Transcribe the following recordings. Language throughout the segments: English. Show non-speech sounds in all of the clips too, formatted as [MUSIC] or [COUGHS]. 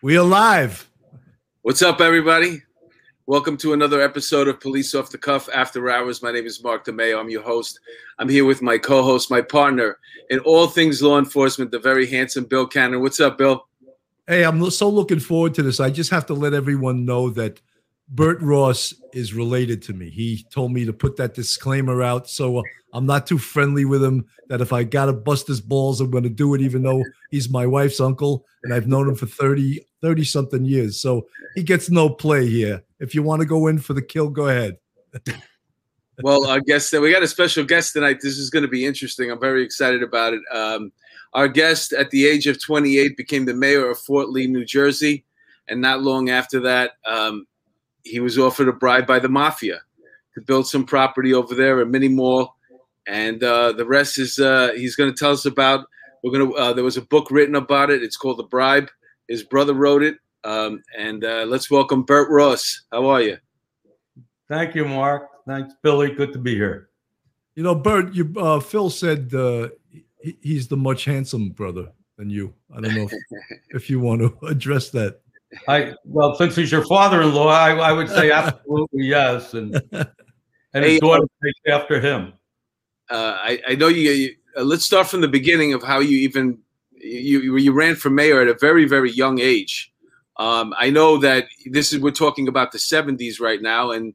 We are live. What's up, everybody? Welcome to another episode of Police Off the Cuff After Hours. My name is Mark DeMayo. I'm your host. I'm here with my co-host, my partner in all things law enforcement, the very handsome Bill Cannon. What's up, Bill? Hey, I'm so looking forward to this. I just have to let everyone know that Bert Ross is related to me. He told me to put that disclaimer out. So uh, I'm not too friendly with him. That if I got to bust his balls, I'm to do it, even though he's my wife's uncle and I've known him for 30, 30 something years. So he gets no play here. If you want to go in for the kill, go ahead. [LAUGHS] well, our guest, we got a special guest tonight. This is going to be interesting. I'm very excited about it. Um, our guest, at the age of 28, became the mayor of Fort Lee, New Jersey. And not long after that, um, he was offered a bribe by the mafia to build some property over there, a mini mall, and uh, the rest is uh, he's going to tell us about. We're going to. Uh, there was a book written about it. It's called The Bribe. His brother wrote it, um, and uh, let's welcome Bert Ross. How are you? Thank you, Mark. Thanks, Billy. Good to be here. You know, Bert. You uh, Phil said uh, he, he's the much handsome brother than you. I don't know if, [LAUGHS] if you want to address that. I well, since he's your father-in-law, I, I would say [LAUGHS] absolutely yes, and and his daughter takes after him. Uh, I, I know you. you uh, let's start from the beginning of how you even you you ran for mayor at a very very young age. Um, I know that this is we're talking about the '70s right now, and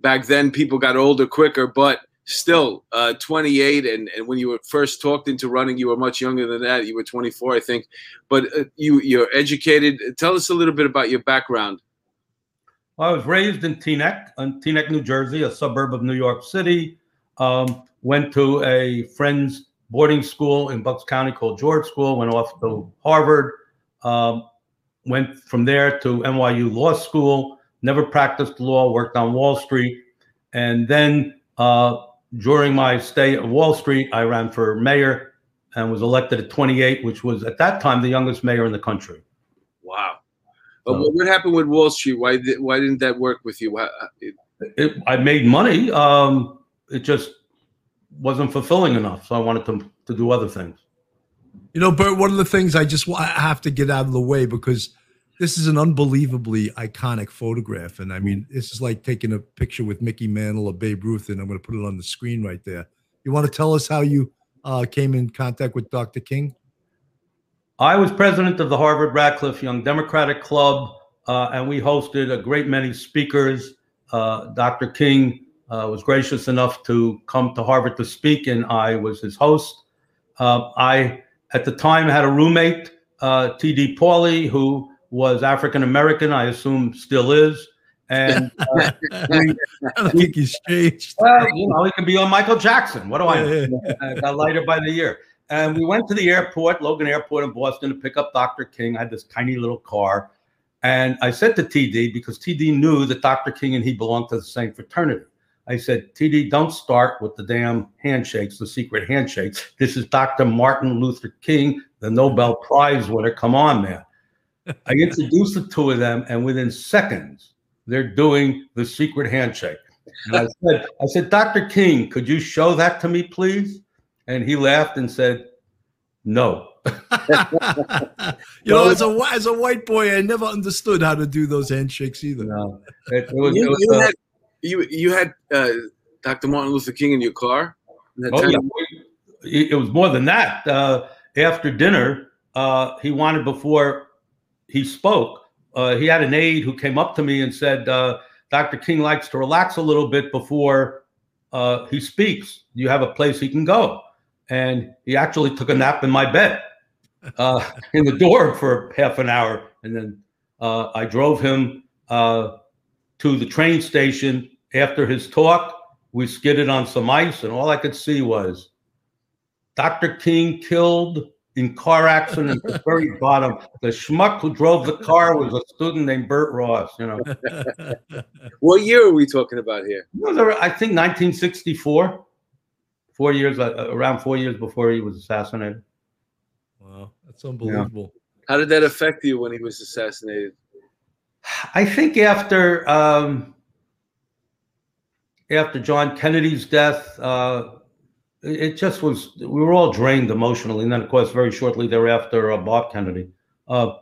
back then people got older quicker, but still uh, 28 and, and when you were first talked into running you were much younger than that. You were 24 i think. But uh, you you're educated. Tell us a little bit about your background. Well, i was raised in teaneck in teaneck new jersey a suburb of new york city. Um, went to a friend's boarding school in bucks county called george school went off to harvard um, went from there to nyu law school never practiced law worked on wall street and then uh, during my stay at Wall Street, I ran for mayor and was elected at 28, which was at that time the youngest mayor in the country. Wow. But what happened with Wall Street? Why did, why didn't that work with you? It, it, I made money. Um, it just wasn't fulfilling enough, so I wanted to to do other things. You know, Bert. One of the things I just I have to get out of the way because this is an unbelievably iconic photograph. And I mean, this is like taking a picture with Mickey Mantle or Babe Ruth, and I'm going to put it on the screen right there. You want to tell us how you uh, came in contact with Dr. King? I was president of the Harvard Radcliffe Young Democratic Club, uh, and we hosted a great many speakers. Uh, Dr. King uh, was gracious enough to come to Harvard to speak, and I was his host. Uh, I, at the time, had a roommate, uh, T.D. Pauly, who was African American. I assume still is. And [LAUGHS] uh, I think he's changed. Well, you know, he can be on Michael Jackson. What do I know? I got lighter by the year. And we went to the airport, Logan Airport in Boston, to pick up Dr. King. I had this tiny little car. And I said to TD, because TD knew that Dr. King and he belonged to the same fraternity. I said, TD, don't start with the damn handshakes, the secret handshakes. This is Dr. Martin Luther King, the Nobel Prize winner. Come on, man. I introduced the two of them, and within seconds, they're doing the secret handshake. And I said, I said, Dr. King, could you show that to me, please? And he laughed and said, No. [LAUGHS] you know, as a as a white boy, I never understood how to do those handshakes either. No, it, it was, you, it was, you, uh, had, you, you had uh, Dr. Martin Luther King in your car. Oh, yeah. It was more than that. Uh, after dinner, uh, he wanted before he spoke, uh, he had an aide who came up to me and said, uh, Dr. King likes to relax a little bit before uh, he speaks. You have a place he can go? And he actually took a nap in my bed uh, [LAUGHS] in the door for half an hour. And then uh, I drove him uh, to the train station after his talk. We skidded on some ice, and all I could see was Dr. King killed in car accident at the very bottom. The schmuck who drove the car was a student named Bert Ross. You know. [LAUGHS] what year are we talking about here? I think 1964. Four years, uh, around four years before he was assassinated. Wow, that's unbelievable. Yeah. How did that affect you when he was assassinated? I think after um, after John Kennedy's death, uh, it just was we were all drained emotionally and then of course very shortly thereafter uh, bob kennedy uh,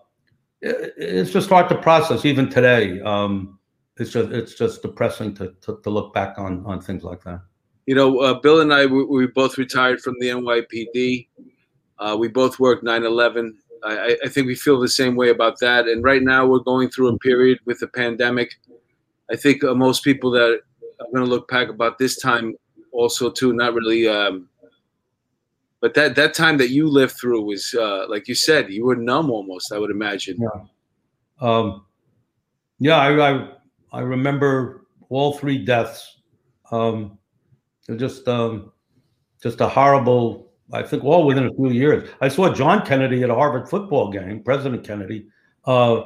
it, it's just hard to process even today. Um, it's just it's just depressing to, to, to look back on on things like that. You know, uh, Bill and I we, we, both retired from the NYPD. Uh, we both worked 9/11. I, I think we feel the same way about that. And right now we're going through a period with the pandemic. I think uh, most people that are going to look back about this time also too, not really. Um, but that that time that you lived through was uh, like you said, you were numb almost. I would imagine. Yeah. Um, yeah, I, I, I remember all three deaths. Um, just um, just a horrible. I think all within a few years. I saw John Kennedy at a Harvard football game, President Kennedy, uh,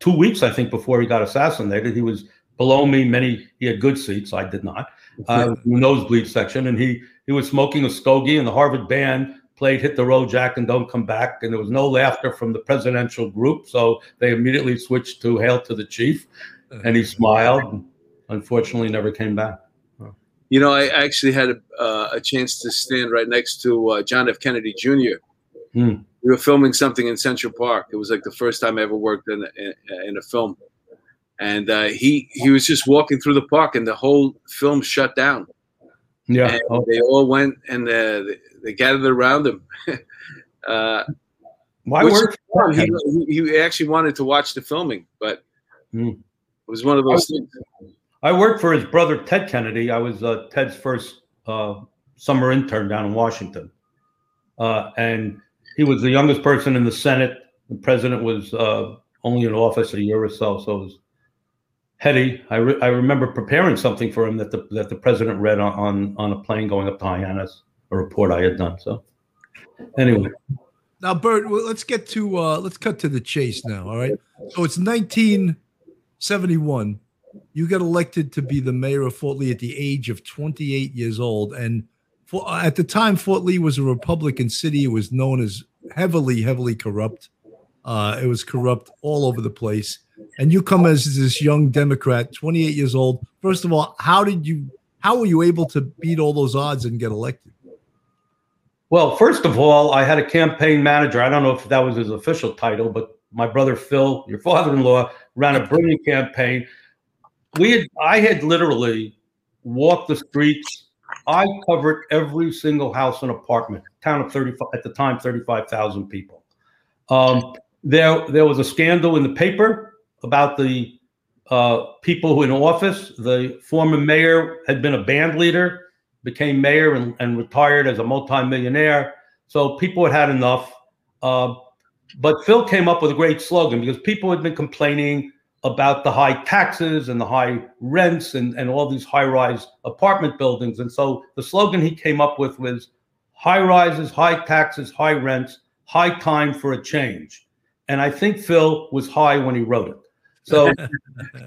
two weeks I think before he got assassinated. He was below me. Many he had good seats. I did not. Uh, nosebleed section, and he he was smoking a stogie, and the Harvard band played "Hit the Road, Jack, and Don't Come Back," and there was no laughter from the presidential group, so they immediately switched to "Hail to the Chief," and he smiled. Unfortunately, never came back. You know, I actually had a, uh, a chance to stand right next to uh, John F. Kennedy Jr. Hmm. We were filming something in Central Park. It was like the first time I ever worked in a, in, in a film and uh, he he was just walking through the park, and the whole film shut down. Yeah, oh. they all went and uh, they gathered around him. [LAUGHS] uh, Why work? He, he, actually wanted to watch the filming, but mm. it was one of those I, things. I worked for his brother Ted Kennedy. I was uh, Ted's first uh, summer intern down in Washington, uh, and he was the youngest person in the Senate. The president was uh, only in office a year or so, so it was heady. I, re- I remember preparing something for him that the that the president read on, on, on a plane going up to Hyannis, a report I had done. So anyway. Now, Bert, well, let's get to uh, let's cut to the chase now. All right. So it's 1971. You got elected to be the mayor of Fort Lee at the age of 28 years old, and for, at the time, Fort Lee was a Republican city. It was known as heavily, heavily corrupt. Uh, it was corrupt all over the place and you come as this young Democrat, 28 years old. First of all, how did you how were you able to beat all those odds and get elected? Well, first of all, I had a campaign manager. I don't know if that was his official title, but my brother Phil, your father-in-law, ran a brilliant campaign. We had I had literally walked the streets. I covered every single house and apartment, town of 35 at the time, 35,000 people. Um, there, there was a scandal in the paper about the uh, people who in office. The former mayor had been a band leader, became mayor, and, and retired as a multimillionaire. So people had had enough. Uh, but Phil came up with a great slogan because people had been complaining about the high taxes and the high rents and, and all these high rise apartment buildings. And so the slogan he came up with was high rises, high taxes, high rents, high time for a change. And I think Phil was high when he wrote it. So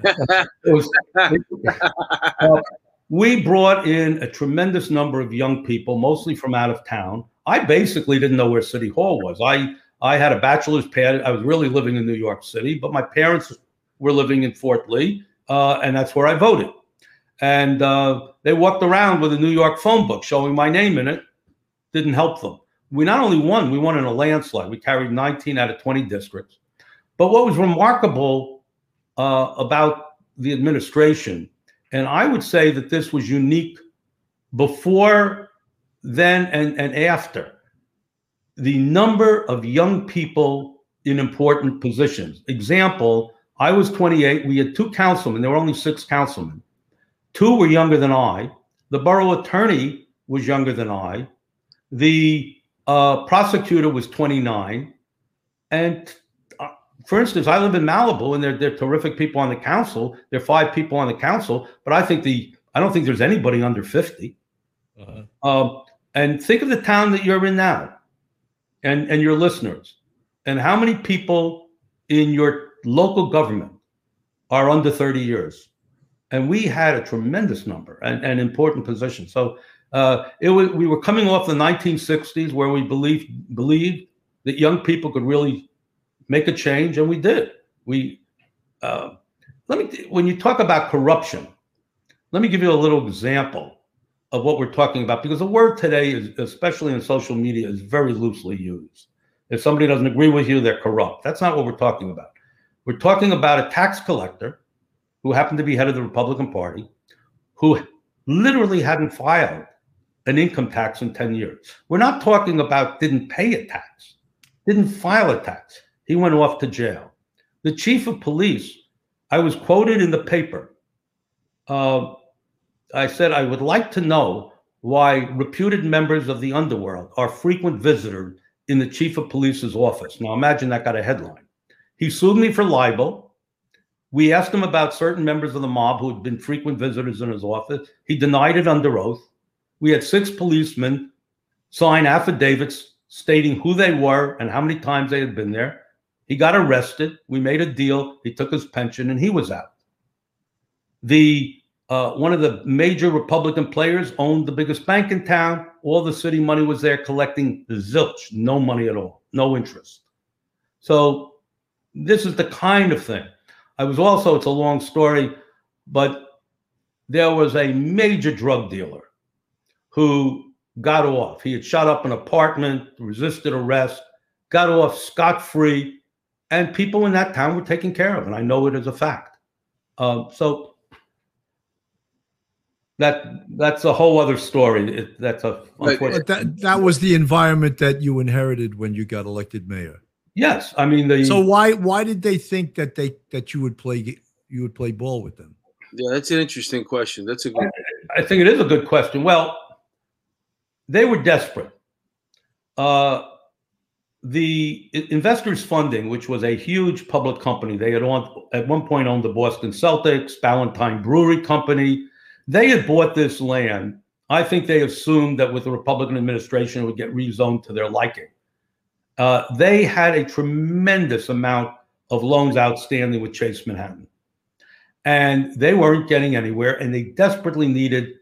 [LAUGHS] was, uh, we brought in a tremendous number of young people, mostly from out of town. I basically didn't know where City Hall was. I I had a bachelor's pad. I was really living in New York City, but my parents were living in Fort Lee, uh, and that's where I voted. And uh, they walked around with a New York phone book showing my name in it. Didn't help them. We not only won, we won in a landslide. We carried 19 out of 20 districts. But what was remarkable uh, about the administration. And I would say that this was unique before, then, and, and after. The number of young people in important positions. Example, I was 28. We had two councilmen. There were only six councilmen. Two were younger than I. The borough attorney was younger than I. The uh, prosecutor was 29. And for instance, I live in Malibu, and they're they're terrific people on the council. There are five people on the council, but I think the I don't think there's anybody under 50 uh-huh. um, and think of the town that you're in now, and and your listeners, and how many people in your local government are under 30 years, and we had a tremendous number and, and important positions. So uh, it was we were coming off the 1960s where we believed believed that young people could really make a change, and we did. We uh, let me when you talk about corruption, let me give you a little example of what we're talking about because the word today is, especially in social media, is very loosely used. If somebody doesn't agree with you, they're corrupt. That's not what we're talking about. We're talking about a tax collector who happened to be head of the Republican Party, who literally hadn't filed an income tax in 10 years. We're not talking about didn't pay a tax, didn't file a tax. He went off to jail. The chief of police, I was quoted in the paper. Uh, I said, I would like to know why reputed members of the underworld are frequent visitors in the chief of police's office. Now imagine that got a headline. He sued me for libel. We asked him about certain members of the mob who had been frequent visitors in his office. He denied it under oath. We had six policemen sign affidavits stating who they were and how many times they had been there. He got arrested. We made a deal. He took his pension and he was out. The uh, one of the major Republican players owned the biggest bank in town. All the city money was there collecting zilch, no money at all, no interest. So this is the kind of thing. I was also, it's a long story, but there was a major drug dealer who got off. He had shot up an apartment, resisted arrest, got off scot free, and people in that town were taken care of. And I know it as a fact. Uh, so that that's a whole other story. It, that's a but that that was the environment that you inherited when you got elected mayor. Yes, I mean the. So why why did they think that they that you would play you would play ball with them? Yeah, that's an interesting question. That's a good. I think it is a good question. Well, they were desperate. Uh, the investors funding, which was a huge public company, they had on, at one point owned the Boston Celtics, Ballantine Brewery Company. They had bought this land. I think they assumed that with the Republican administration, it would get rezoned to their liking. Uh, they had a tremendous amount of loans outstanding with Chase Manhattan. And they weren't getting anywhere, and they desperately needed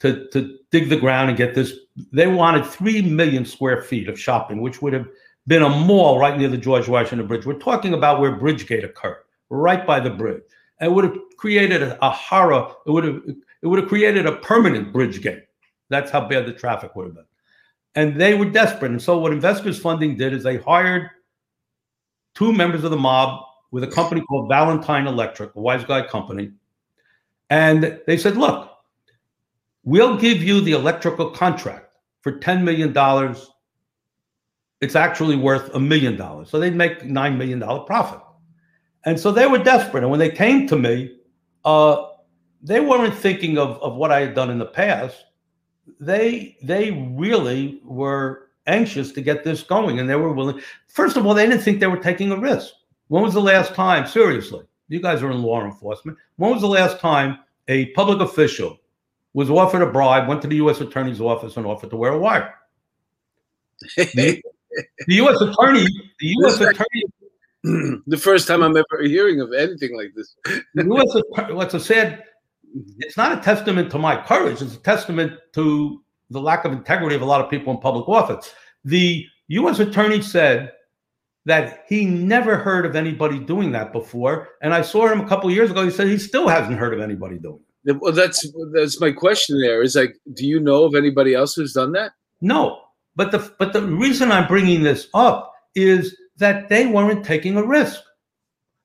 to, to dig the ground and get this. They wanted 3 million square feet of shopping, which would have been a mall right near the George Washington Bridge. We're talking about where Bridgegate occurred, right by the bridge. It would have created a, a horror. It would have it would have created a permanent Bridgegate. That's how bad the traffic would have been and they were desperate. And so what investors funding did is they hired two members of the mob with a company called Valentine Electric, a wise guy company. And they said, look, we'll give you the electrical contract for $10 million. It's actually worth a million dollars. So they'd make $9 million profit. And so they were desperate. And when they came to me, uh, they weren't thinking of, of what I had done in the past they they really were anxious to get this going and they were willing first of all they didn't think they were taking a risk when was the last time seriously you guys are in law enforcement when was the last time a public official was offered a bribe went to the u.s attorney's office and offered to wear a wire [LAUGHS] the u.s attorney the u.s attorney [CLEARS THROAT] the first time i'm ever hearing of anything like this the U.S. [LAUGHS] what's a sad it's not a testament to my courage. It's a testament to the lack of integrity of a lot of people in public office. The U.S. attorney said that he never heard of anybody doing that before, and I saw him a couple years ago. He said he still hasn't heard of anybody doing it. Well, that's that's my question. There is like, do you know of anybody else who's done that? No, but the but the reason I'm bringing this up is that they weren't taking a risk.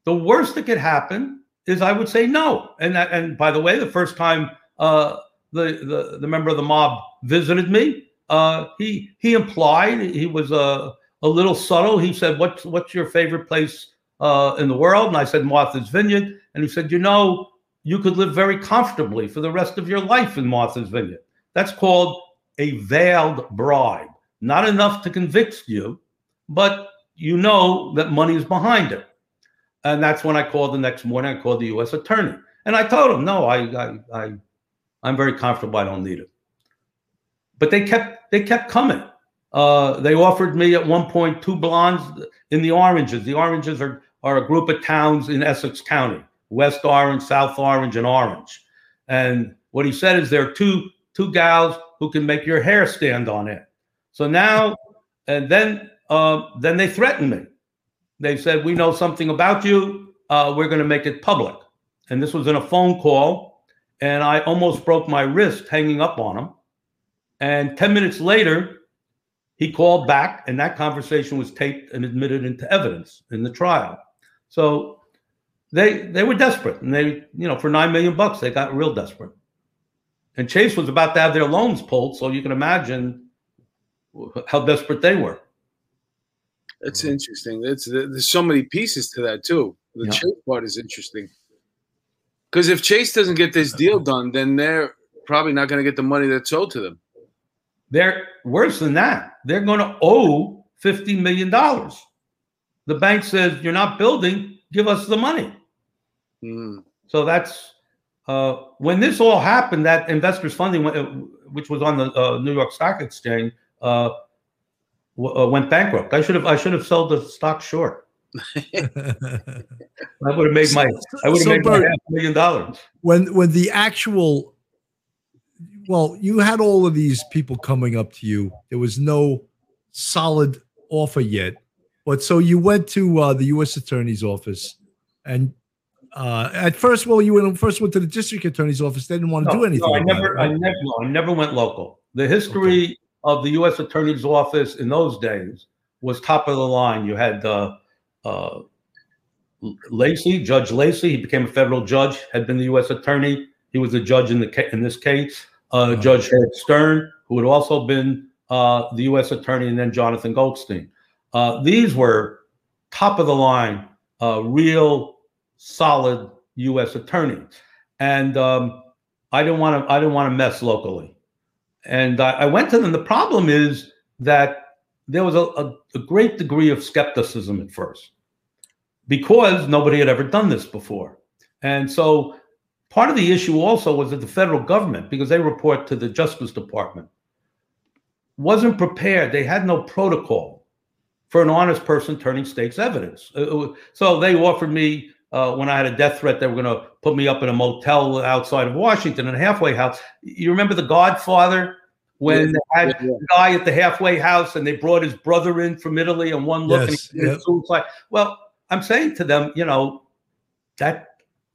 The worst that could happen is I would say no. And that, and by the way, the first time uh, the, the the member of the mob visited me, uh, he he implied he was a a little subtle. He said, "What's what's your favorite place uh, in the world?" And I said, "Martha's Vineyard." And he said, "You know, you could live very comfortably for the rest of your life in Martha's Vineyard. That's called a veiled bribe. Not enough to convict you, but you know that money is behind it." And that's when I called the next morning. I called the U.S. attorney, and I told him, "No, I, I, I I'm very comfortable. I don't need it." But they kept they kept coming. Uh, they offered me at one point two blondes in the Oranges. The Oranges are are a group of towns in Essex County: West Orange, South Orange, and Orange. And what he said is there are two two gals who can make your hair stand on end. So now, and then uh, then they threatened me. They said, We know something about you. Uh, we're going to make it public. And this was in a phone call. And I almost broke my wrist hanging up on him. And 10 minutes later, he called back, and that conversation was taped and admitted into evidence in the trial. So they they were desperate, and they you know for nine million bucks they got real desperate. And Chase was about to have their loans pulled, so you can imagine how desperate they were. That's interesting. That's there's so many pieces to that too. The Yeah. Chase part is interesting. Because if Chase doesn't get this deal done, then they're probably not going to get the money that's owed to them. They're worse than that. They're going to owe fifty million dollars. The bank says you're not building. Give us the money. Mm. So that's uh, when this all happened. That investors funding, uh, which was on the uh, New York Stock Exchange, uh, w- uh, went bankrupt. I should have I should have sold the stock short. [LAUGHS] I would have made my I would have So, made my half a million dollars. when when the actual well you had all of these people coming up to you there was no solid offer yet but so you went to uh, the u.s attorney's office and uh, at first well you went first went to the district attorney's office they didn't want to do anything No, I never, it, I never, no, I never went local. The history of the U.S. Attorney's Office in those days was top of the line. You had uh, uh, Lacey, Judge Lacey. He became a federal judge. Had been the U.S. Attorney. He was a judge in the ca- in this case. Uh, Oh. Judge Ed Stern, who had also been uh, the U.S. Attorney, and then Jonathan Goldstein. Uh, these were top of the line, uh, real solid U.S. attorneys, and um, I didn't want to. I didn't want to mess locally, and I, I went to them. The problem is that there was a, a, a great degree of skepticism at first because nobody had ever done this before, and so part of the issue also was that the federal government, because they report to the Justice Department, wasn't prepared. They had no protocol for an honest person turning state's evidence. Uh, uh, So they offered me uh, when I had a death threat, they were going to put me up in a motel outside of Washington in a halfway house. You remember The Godfather when Yeah, they had yeah, yeah. the guy at the halfway house and they brought his brother in from Italy and one look Yes, and yep. suicide. Well, I'm saying to them, you know, that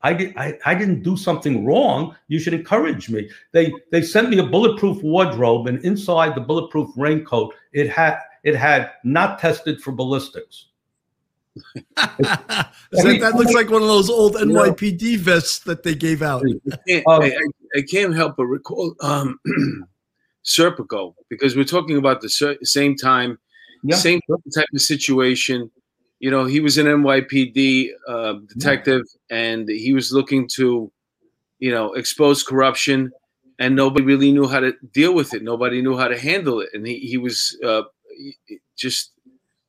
I did I, I didn't do something wrong. You should encourage me. They they sent me a bulletproof wardrobe, and inside the bulletproof raincoat, it had it had not tested for ballistics. That, that looks like one of those old NYPD vests that they gave out. I can't, Um, I, I- I can't help but recall um, [CLEARS THROAT] Serpico because we're talking about the ser- same time, Yeah, same type of situation. You know, he was an NYPD uh, detective, and he was looking to, you know, expose corruption, and nobody really knew how to deal with it. Nobody knew how to handle it, and he he was uh, just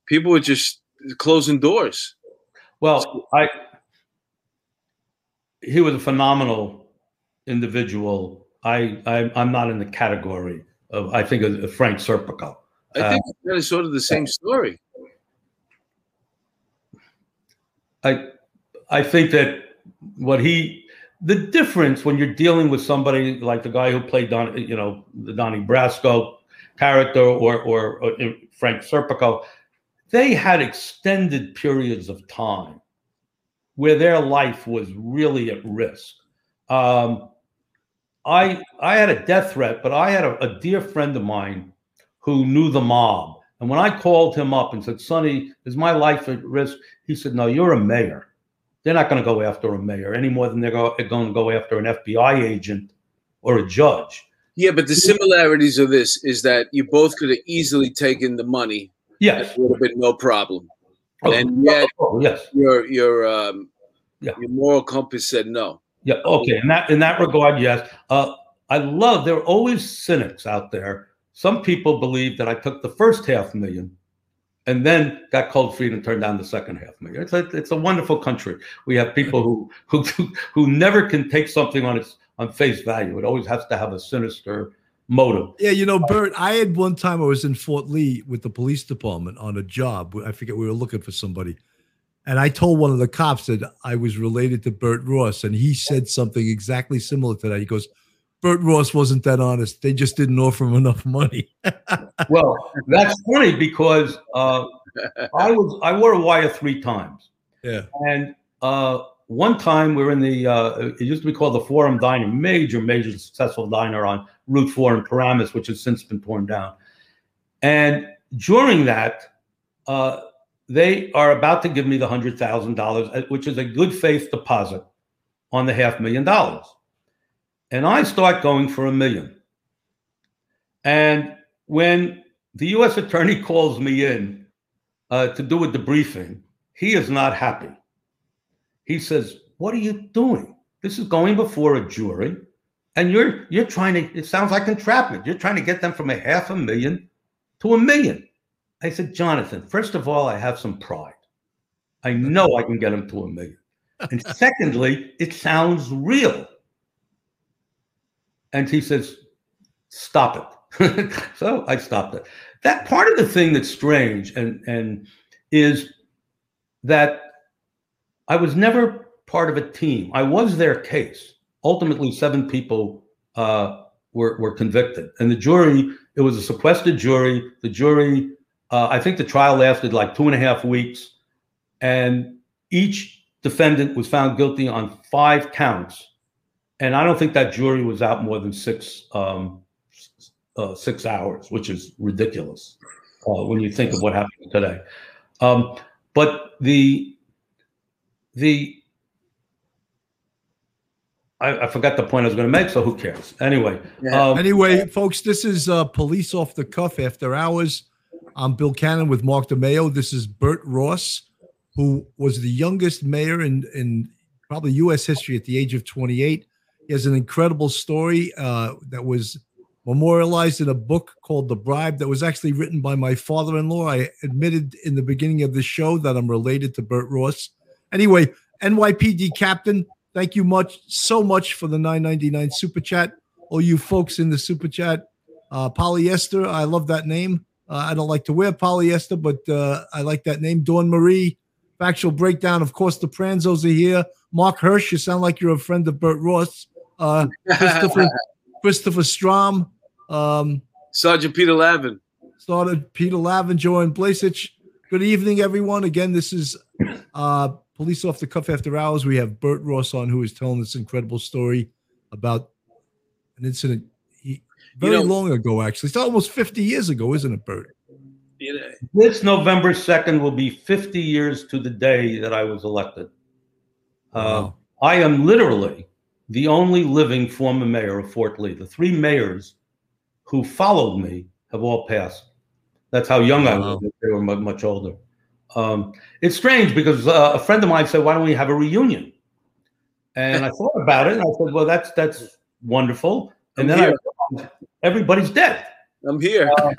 people were just closing doors. Well, I he was a phenomenal individual. I, I I'm not in the category of I think of Frank Serpico. I think Uh, that is sort of the same story. I I think that what he the difference when you're dealing with somebody like the guy who played Don, you know, the Donnie Brasco character or or, or Frank Serpico, they had extended periods of time where their life was really at risk. Um, I I had a death threat, but I had a, a dear friend of mine who knew the mob. And when I called him up and said, Sonny, is my life at risk? He said, No, you're a mayor. They're not going to go after a mayor any more than they're going to go after an FBI agent or a judge. Yeah, but the similarities of this is that you both could have easily taken the money. Yes. It would have been no problem. Oh, And yet oh, yes. your your um Yeah. your moral compass said no. Yeah. Okay. In that in that regard, yes. Uh, I love. There are always cynics out there. Some people believe that I took the first half million, and then got cold feet and turned down the second half million. It's a it's a wonderful country. We have people who who who never can take something on its on face value. It always has to have a sinister motive. Yeah, you know, Bert, I had one time I was in Fort Lee with the police department on a job. I forget we were looking for somebody. And I told one of the cops that I was related to Bert Ross, and he said something exactly similar to that. He goes, Bert Ross wasn't that honest. They just didn't offer him enough money. [LAUGHS] Well, that's funny because uh, I was I wore a wire three times. Yeah. And uh, one time we were in the, uh, it used to be called the Forum Diner, major, major successful diner on Route 4 in Paramus, which has since been torn down. And during that, uh, they are about to give me the hundred thousand dollars, uh, which is a good faith deposit on the half million dollars. And I start going for a million. And when the U.S. attorney [LAUGHS] calls me in uh, to do a debriefing, he is not happy. He says, "What are you doing? This is going before a jury, and you're you're trying to. It sounds like entrapment. You're trying to get them from a half a million to a million. I said, Jonathan, first of all, I have some pride. I know I can get them to a million. And [LAUGHS] secondly, it sounds real. And he says, stop it. [LAUGHS] so I stopped it. That part of the thing that's strange and, and is that I was never part of a team. I was their case. Ultimately, seven people uh, were, were convicted. And the jury, it was a sequestered jury. The jury, uh, I think the trial lasted like two and a half weeks. And each defendant was found guilty on five counts. And I don't think that jury was out more than six um, uh, six hours, which is ridiculous uh, when you think of what happened today. Um, but the the I, I, forgot the point I was going to make, so who cares? Anyway. Yeah. Um, anyway, folks, this is uh, Police Off the Cuff After Hours. I'm Bill Cannon with Mark DeMeo. This is Bert Ross, who was the youngest mayor in, in probably U.S. history at the age of 28. He has an incredible story uh, that was memorialized in a book called The Bribe that was actually written by my father in law. I admitted in the beginning of the show that I'm related to Bert Ross. Anyway, NYPD captain, thank you much so much for the 999 super chat. All you folks in the super chat, uh, polyester, I love that name. Uh, I don't like to wear polyester, but uh, I like that name. Dawn Marie, factual breakdown. Of course, the Pranzos are here. Mark Hirsch, you sound like you're a friend of Bert Ross. Uh, Christopher, [LAUGHS] Christopher Strom, um, Sergeant Peter Lavin. Started Peter Lavin, Joanne Blasich. Good evening, everyone. Again, this is uh, Police Off the Cuff After Hours. We have Bert Ross on, who is telling this incredible story about an incident he, very you know, long ago, actually. It's almost 50 years ago, isn't it, Bert? This November 2nd will be 50 years to the day that I was elected. Uh, I am literally the only living former mayor of Fort Lee. The three mayors who followed me have all passed. That's how young I was. They were much older. Um, it's strange because uh, a friend of mine said, "Why don't we have a reunion?" And I [LAUGHS] thought about it, and I said, "Well, that's that's wonderful." And I'm then I, everybody's dead. I'm here. Uh,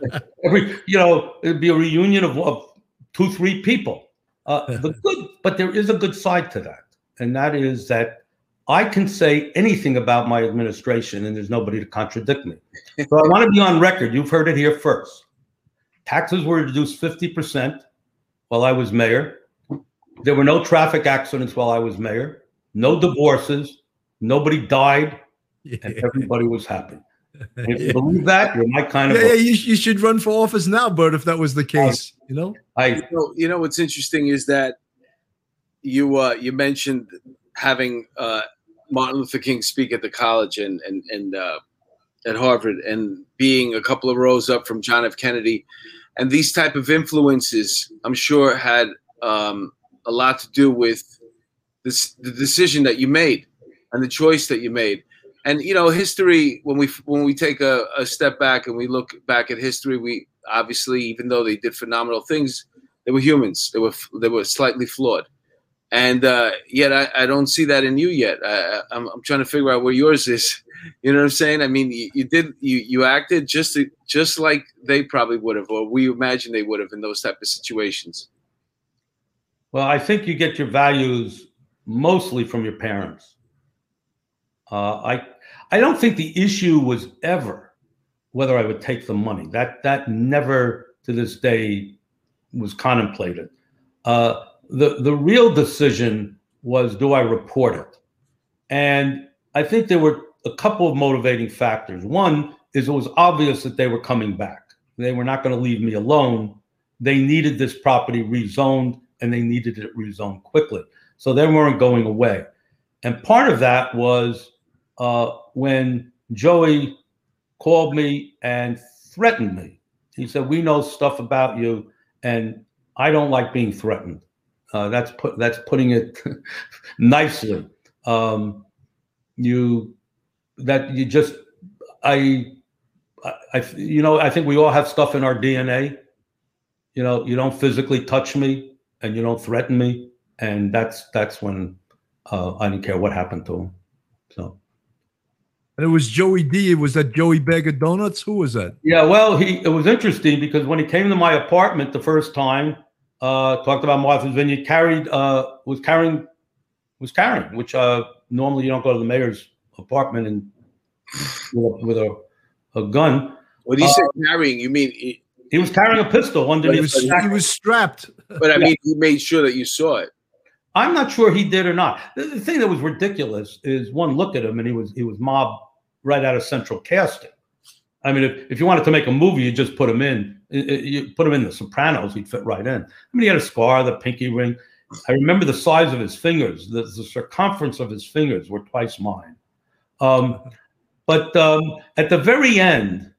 [LAUGHS] every, you know, it'd be a reunion of, of two, three people. Uh, the [LAUGHS] good, but there is a good side to that, and that is that I can say anything about my administration and there's nobody to contradict me. so I want to be on record. You've heard it here first. Taxes were reduced 50% while I was mayor. There were no traffic accidents while I was mayor, no divorces, nobody died, and everybody was happy. [LAUGHS] if you believe that, you're my kind of. Yeah, yeah you, you, should run for office now, Bert, if that was the case. you know, I. You know, you know what's interesting is that you uh, you mentioned having uh, Martin Luther King speak at the college and and and uh, at Harvard, and being a couple of rows up from John F. Kennedy, and these type of influences, I'm sure had um, a lot to do with this the decision that you made and the choice that you made. And you know, history when we when we take a, a step back and we look back at history, we obviously, even though they did phenomenal things, they were humans. They were they were slightly flawed and uh, yet I, I, don't see that in you yet. I, am trying to figure out where yours is. [LAUGHS] You know what I'm saying? I mean, you, you did you you acted just to, just like they probably would have, or we imagine they would have in those type of situations. Well, I think you get your values mostly from your parents. Uh, I I don't think the issue was ever whether I would take the money. That that never to this day was contemplated. Uh, the the real decision was do I report it? And I think there were a couple of motivating factors. One is it was obvious that they were coming back. They were not going to leave me alone. They needed this property rezoned and they needed it rezoned quickly. So they weren't going away. And part of that was uh, when Joey called me and threatened me. He said, We know stuff about you, and I don't like being threatened. Uh, that's put that's putting it [LAUGHS] nicely. Um, you that you just I, I you know I think we all have stuff in our DNA. You know, you don't physically touch me and you don't threaten me, and that's that's when uh, I didn't care what happened to him. So. And it was Joey D. Was that Joey Bag of Donuts? Who was that? Yeah, well, he it was interesting because when he came to my apartment the first time, uh, talked about Martha's Vineyard, carried uh, was carrying was carrying, which uh, normally you don't go to the mayor's apartment and with a, with a, a gun. When you say carrying, you mean he, he was carrying a pistol underneath. He was, he was strapped. But I mean, he made sure that you saw it. I'm not sure he did or not. The, the, thing that was ridiculous is one look at him and he was he was mob right out of central casting. I mean, if, if you wanted to make a movie, you just put him in. You put him in The Sopranos, he'd fit right in. I mean, he had a scar, the pinky ring. I remember the size of his fingers. The, the circumference of his fingers were twice mine. Um, but um, at the very end,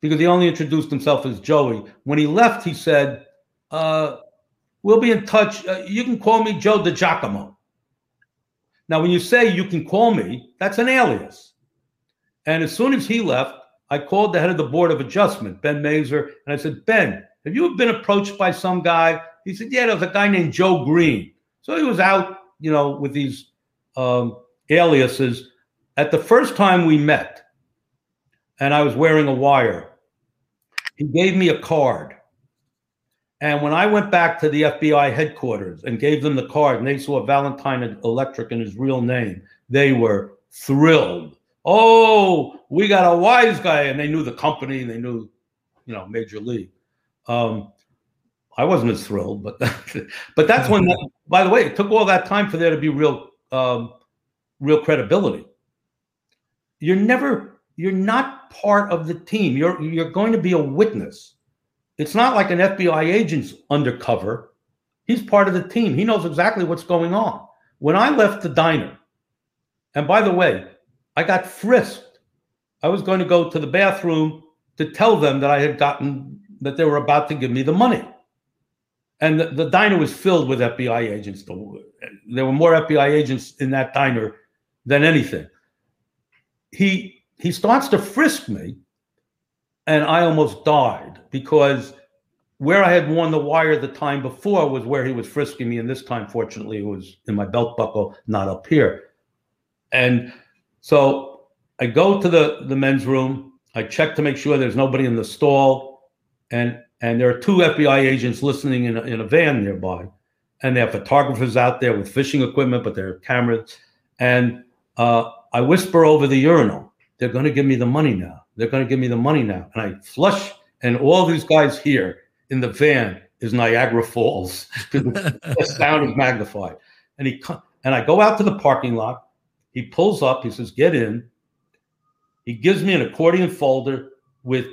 because he only introduced himself as Joey, when he left, he said, uh, "We'll be in touch. Uh, you can call me Joe DiGiacomo." Now, when you say you can call me, that's an alias. And as soon as he left, I called the head of the board of adjustment, Ben Mazer, and I said, Ben, have you been approached by some guy? He said, Yeah, there was a guy named Joe Green. So he was out, you know, with these um, aliases. At the first time we met, and I was wearing a wire, he gave me a card. And when I went back to the FBI headquarters and gave them the card, and they saw Valentine Electric in his real name, they were thrilled oh, we got a wise guy, and they knew the company, they knew, you know, Major League. Um, I wasn't as thrilled, but [LAUGHS] but that's when. That, by the way, it took all that time for there to be real, um, real credibility. You're never, you're not part of the team. You're you're going to be a witness. It's not like an FBI agent's undercover. He's part of the team. He knows exactly what's going on. When I left the diner, and by the way, I got frisked. I was going to go to the bathroom to tell them that I had gotten that they were about to give me the money. And the, the diner was filled with FBI agents. There were more FBI agents in that diner than anything. He he starts to frisk me, and I almost died because where I had worn the wire the time before was where he was frisking me, and this time, fortunately, it was in my belt buckle, not up here. And so I go to the, the men's room. I check to make sure there's nobody in the stall. And and there are two FBI agents listening in a, in a van nearby. And there are photographers out there with fishing equipment, but there are cameras. And uh, I whisper over the urinal, they're going to give me the money now. They're going to give me the money now. And I flush, and all these guys here in the van is Niagara Falls. [LAUGHS] the sound is magnified. And he and I go out to the parking lot he pulls up, he says, Get in. He gives me an accordion folder with,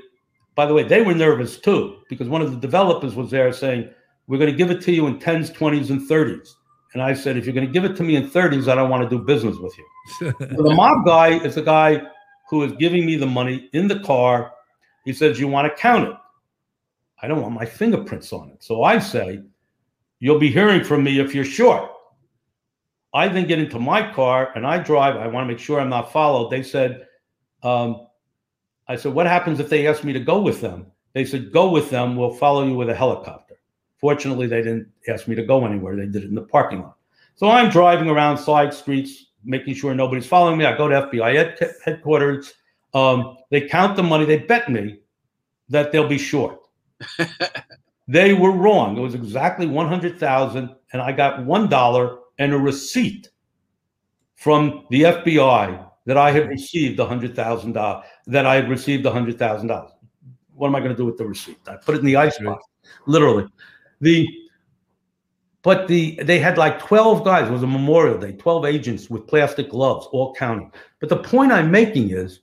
by the way, they were nervous too, because one of the developers was there saying, We're going to give it to you in 10s, 20s, and 30s. And I said, If you're going to give it to me in 30s, I don't want to do business with you. [LAUGHS] so the mob guy is the guy who is giving me the money in the car. He says, You want to count it? I don't want my fingerprints on it. So I say, You'll be hearing from me if you're short. I then get into my car and I drive. I want to make sure I'm not followed. They said, um, I said, what happens if they ask me to go with them? They said, go with them. We'll follow you with a helicopter. Fortunately, they didn't ask me to go anywhere. They did it in the parking lot. So I'm driving around side streets, making sure nobody's following me. I go to FBI headquarters. Um, they count the money. They bet me that they'll be short. [LAUGHS] they were wrong. It was exactly 100,000 and I got $1 and a receipt from the FBI that I had received the hundred thousand dollars that I had received the hundred thousand dollars. What am I going to do with the receipt? I put it in the icebox, literally. The but the they had like 12 guys. It was a Memorial Day, 12 agents with plastic gloves, all counting. But the point I'm making is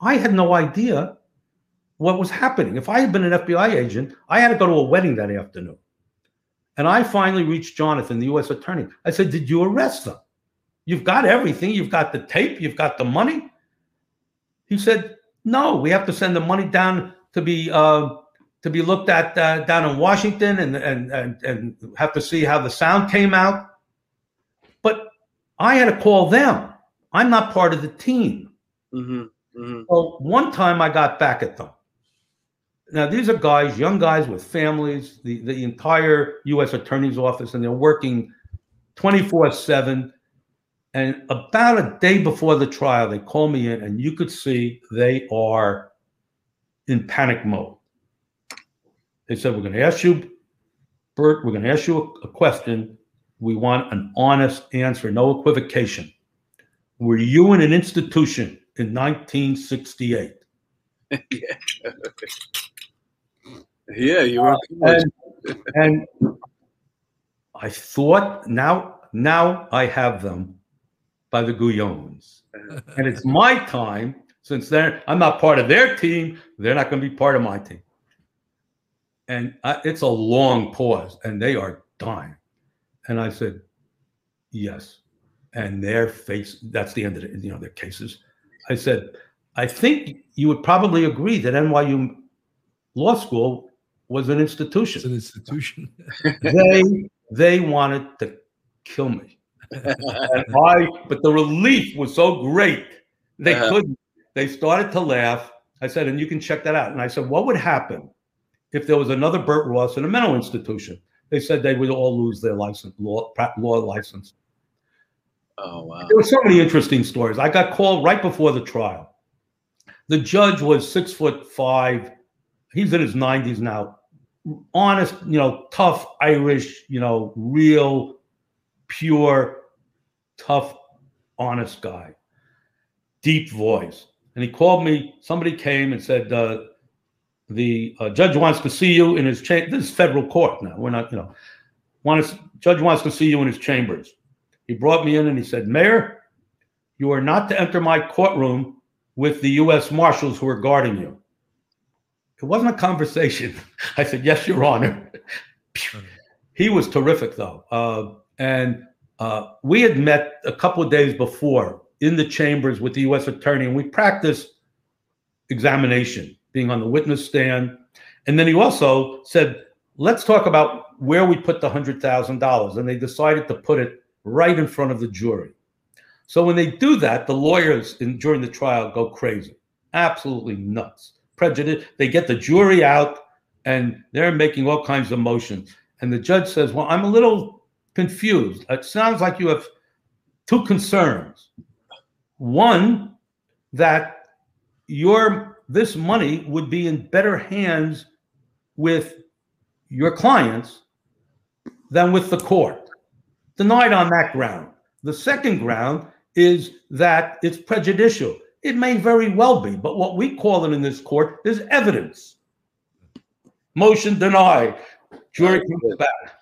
I had no idea what was happening. If I had been an FBI agent, I had to go to a wedding that afternoon. And I finally reached Jonathan, the U.S. attorney. I said, Did you arrest them? You've got everything. You've got the tape. You've got the money. He said, No, we have to send the money down to be uh, to be looked at uh, down in Washington and, and and and have to see how the sound came out. But I had to call them. I'm not part of the team. Mm-hmm. Mm-hmm. So one time I got back at them. Now these are guys, young guys with families, the, the entire U.S. Attorney's Office, and they're working 24 7. And about a day before the trial, they call me in, and you could see they are in panic mode. They said, We're going to ask you, Burt, we're going to ask you a, a question. We want an honest answer, no equivocation. Were you in an institution in 1968? [LAUGHS] yeah. Yeah, you were. Uh, and, and I thought now now I have them by the Guyons. [LAUGHS] and it's my time since they're I'm not part of their team, they're not going to be part of my team. And I, it's a long pause, and they are dying. And I said, yes. And their face, that's the end of it, you know, their cases. I said, I think you would probably agree that NYU Law School was an institution. It's an institution. [LAUGHS] they they wanted to kill me. and I, but the relief was so great they Uh-huh. couldn't. They started to laugh. I said, and you can check that out. And I said, what would happen if there was another Burt Ross in a mental institution? They said they would all lose their license, law, pra- law license. Oh wow. There were so many interesting stories. I got called right before the trial. The judge was six foot five. He's in his 90s now. Honest, you know, tough Irish, you know, real, pure, tough, honest guy. Deep voice. And he called me. Somebody came and said, uh, the uh, judge wants to see you in his chamber. This is federal court now. We're not, you know, wants, judge wants to see you in his chambers. He brought me in and he said, Mayor, you are not to enter my courtroom with the U.S. Marshals who are guarding you. It wasn't a conversation. [LAUGHS] I said, Yes, Your Honor. he was terrific, though. Uh, and uh, we had met a couple of days before in the chambers with the U.S. Attorney, and we practiced examination, being on the witness stand. And then he also said, Let's talk about where we put the $100,000. And they decided to put it right in front of the jury. So when they do that, the lawyers in, during the trial go crazy, absolutely nuts. Prejudice. They get the jury out and they're making all kinds of motions. And the judge says, Well, I'm a little confused. It sounds like you have two concerns. One, that your this money would be in better hands with your clients than with the court. Denied on that ground. The second ground is that it's prejudicial. It may very well be, but what we call it in this court is evidence. Motion denied. Jury comes back.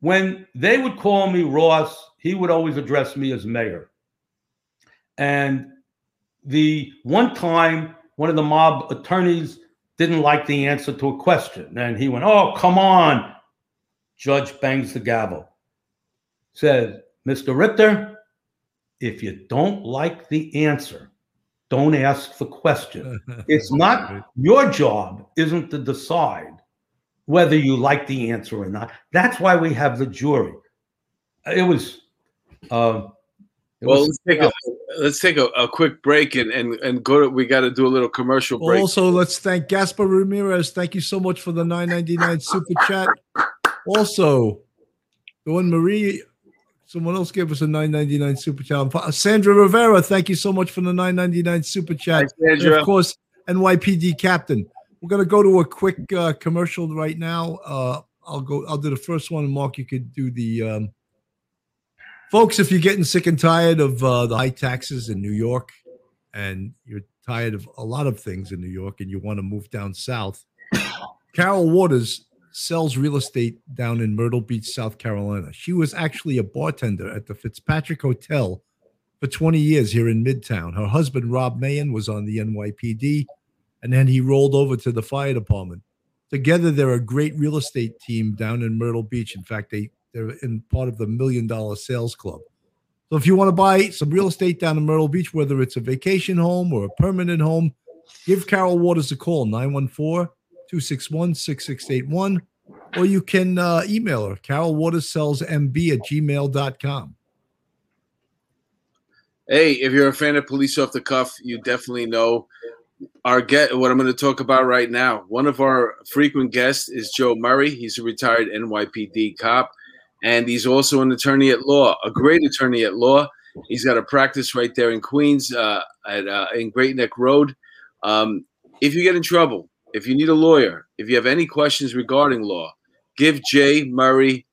When they would call me Ross, he would always address me as mayor. And the one time, one of the mob attorneys didn't like the answer to a question. And he went, Oh, come on. Judge bangs the gavel. Says, Mr. Richter, if you don't like the answer, don't ask the question. [LAUGHS] It's not your job, isn't to decide whether you like the answer or not. That's why we have the jury. It was. Uh, it Well, was- let's take a let's take a, a quick break and and and go to. We got to do a little commercial break. Also, let's thank Gaspar Ramirez. Thank you so much for the 999 super chat. Also, the one Marie, someone else gave us a 999 super chat. Sandra Rivera, thank you so much for the 999 super chat. Thanks, And of course, NYPD captain. We're gonna go to a quick uh, commercial right now. Uh, I'll go. I'll do the first one. Mark, you could do the. Um, folks, if you're getting sick and tired of uh, the high taxes in New York, and you're tired of a lot of things in New York, and you want to move down south, Carol Waters sells real estate down in Myrtle Beach, South Carolina. She was actually a bartender at the Fitzpatrick Hotel for 20 years here in Midtown. Her husband, Rob Mayen, was on the NYPD, and then he rolled over to the fire department. Together, they're a great real estate team down in Myrtle Beach. In fact, they, they're in part of the Million Dollar Sales Club. So if you want to buy some real estate down in Myrtle Beach, whether it's a vacation home or a permanent home, give Carol Waters a call, 914 261 6681. Or you can uh, email her, Carol Watersells MB at gmail.com. Hey, if you're a fan of Police Off the Cuff, you definitely know our get what I'm going to talk about right now. One of our frequent guests is Joe Murray. He's a retired NYPD cop, and he's also an attorney at law, a great attorney at law. He's got a practice right there in Queens, uh, at uh, in Great Neck Road. Um, if you get in trouble, if you need a lawyer, if you have any questions regarding law, give Jay Murray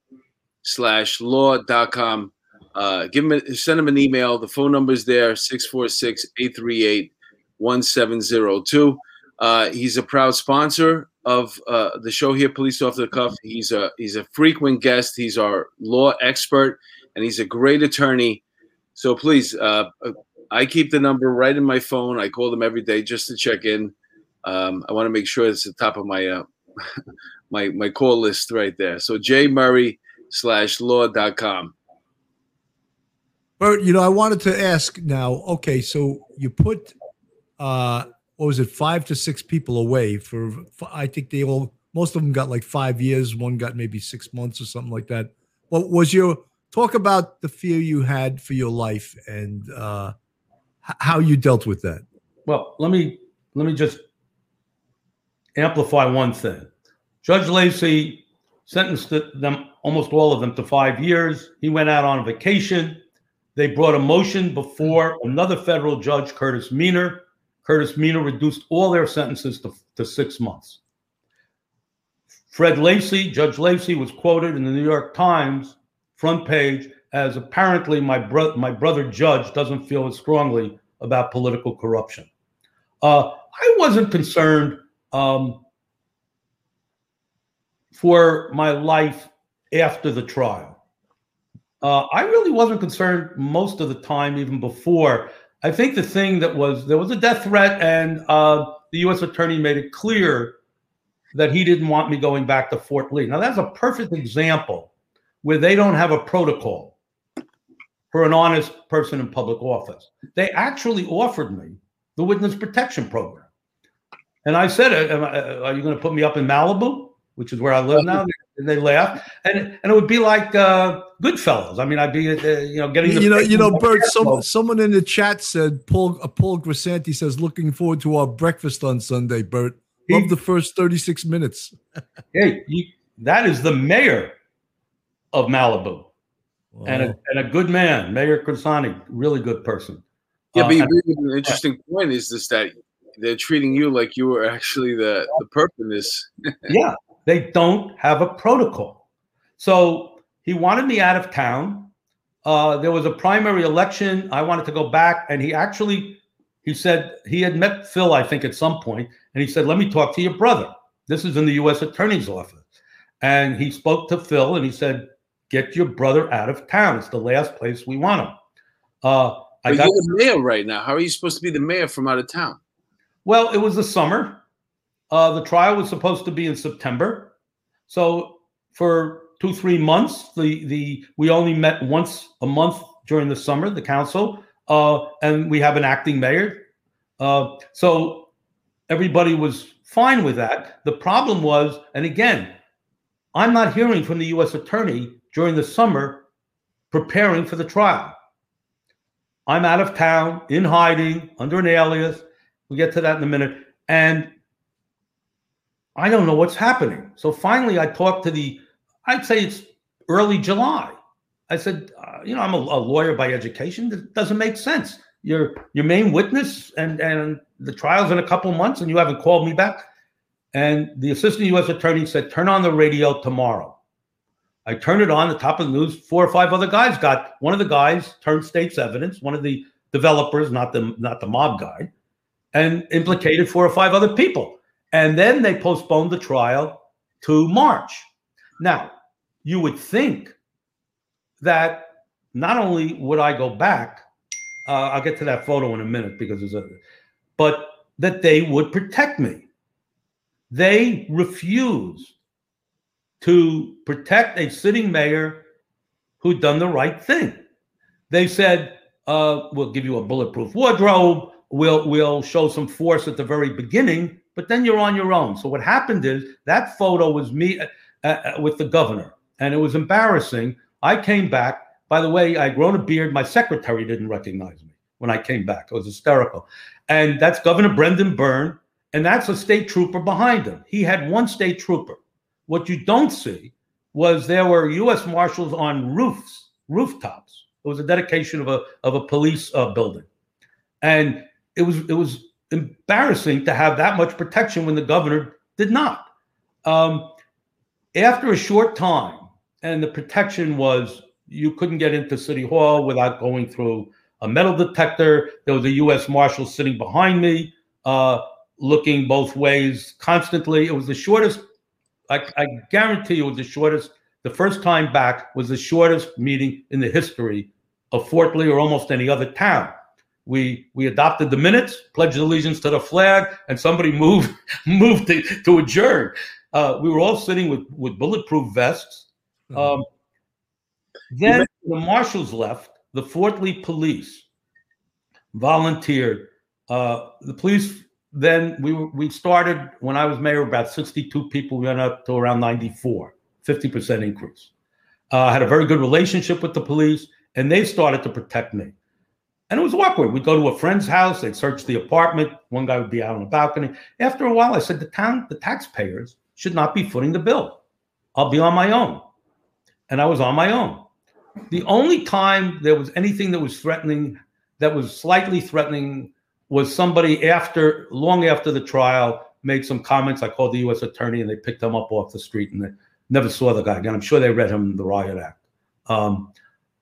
slash law.com. Uh, give him send him an email. The phone number is there 646 838 1702. Uh, he's a proud sponsor of uh, the show here, Police Off the Cuff. He's a he's a frequent guest. He's our law expert, and he's a great attorney. So please, uh, I keep the number right in my phone. I call them every day just to check in. Um, I want to make sure it's the top of my uh, [LAUGHS] my my call list right there. So J Murray slash law.com. Burt, you know, I wanted to ask now, okay, so you put uh what was it, five to six people away for, for I think they all most of them got like five years, one got maybe six months or something like that. What was your talk about the fear you had for your life and uh how you dealt with that? Well, let me let me just amplify one thing. Judge Lacey sentenced them, almost all of them, to five years. He went out on vacation. They brought a motion before another federal judge, Curtis Meanor. Curtis Meanor reduced all their sentences to, to six months. Fred Lacey, Judge Lacey, was quoted in the New York Times front page as apparently my, bro- my brother judge doesn't feel as strongly about political corruption. Uh, I wasn't concerned um, for my life after the trial. Uh, I really wasn't concerned most of the time, even before. I think the thing that was there was a death threat, and uh, the U.S. attorney made it clear that he didn't want me going back to Fort Lee. Now, that's a perfect example where they don't have a protocol for an honest person in public office. They actually offered me the witness protection program. And I said, Are you going to put me up in Malibu? which is where I live now. And they laugh, and and it would be like uh, Goodfellas. I mean, I'd be uh, you know getting you know you know Burt. Some, someone in the chat said Paul uh, Paul Grisanti says looking forward to our breakfast on Sunday. Burt, love he, the first thirty six minutes. [LAUGHS] hey, you, that is the mayor of Malibu, wow. and a, and a good man, Mayor Grisanti, really good person. Yeah, but uh, an interesting point is this that they're treating you like you were actually the the. This [LAUGHS] yeah, they don't have a protocol. So he wanted me out of town. Uh, there was a primary election. I wanted to go back, and he actually he said he had met Phil, I think, at some point, and he said, "Let me talk to your brother." This is in the U.S. Attorney's office, and he spoke to Phil, and he said, "Get your brother out of town. It's the last place we want him." Uh, I got, you're the mayor right now. How are you supposed to be the mayor from out of town? Well, it was the summer. Uh, the trial was supposed to be in September. So for two, three months, the, the we only met once a month during the summer, the council, uh, and we have an acting mayor. Uh, so everybody was fine with that. The problem was, and again, I'm not hearing from the U.S. attorney during the summer preparing for the trial. I'm out of town, in hiding, under an alias. We get to that in a minute. And I don't know what's happening. So finally, I talked to the, I'd say it's early July. I said, uh, you know, I'm a, a, lawyer by education. That doesn't make sense. Your your main witness and and the trial's in a couple months, and you haven't called me back. And the assistant U.S. attorney said, turn on the radio tomorrow. I turned it on. The top of the news. Four or five other guys got. One of the guys turned state's evidence. One of the developers, not the not the mob guy, and implicated four or five other people. And then they postponed the trial to March. Now, you would think that not only would I go back, uh, I'll get to that photo in a minute because there's a, but that they would protect me. They refused to protect a sitting mayor who'd done the right thing. They said, uh, "We'll give you a bulletproof wardrobe. We'll we'll show some force at the very beginning, but then you're on your own. So what happened is that photo was me uh, uh, with the governor, and it was embarrassing. I came back. By the way, I'd grown a beard. My secretary didn't recognize me when I came back. It was hysterical. And that's Governor Brendan Byrne, and that's a state trooper behind him. He had one state trooper. What you don't see was there were U.S. Marshals on roofs, rooftops. It was a dedication of a of a police uh, building, and it was it was embarrassing to have that much protection when the governor did not. Um, after a short time, and the protection was you couldn't get into City Hall without going through a metal detector. There was a U.S. Marshal sitting behind me, uh, looking both ways constantly. It was the shortest. I, I guarantee you, it was the shortest. The first time back was the shortest meeting in the history of Fort Lee or almost any other town. We we adopted the minutes, pledged allegiance to the flag, and somebody [LAUGHS] moved moved to, to adjourn. Uh, we were all sitting with with bulletproof vests. Mm-hmm. Um, then the marshals left. The Fort Lee police volunteered. Uh, the police then we we started when I was mayor about 62 people. We went up to around 94, 50% increase. Uh, I had a very good relationship with the police, and they started to protect me. And it was awkward. We'd go to a friend's house, they'd search the apartment. One guy would be out on the balcony. After a while, I said, the town, the taxpayers should not be footing the bill. I'll be on my own. And I was on my own. The only time there was anything that was threatening, that was slightly threatening, was somebody after, long after the trial, made some comments. I called the U.S. attorney and they picked him up off the street and they never saw the guy again. I'm sure they read him the riot act. Um,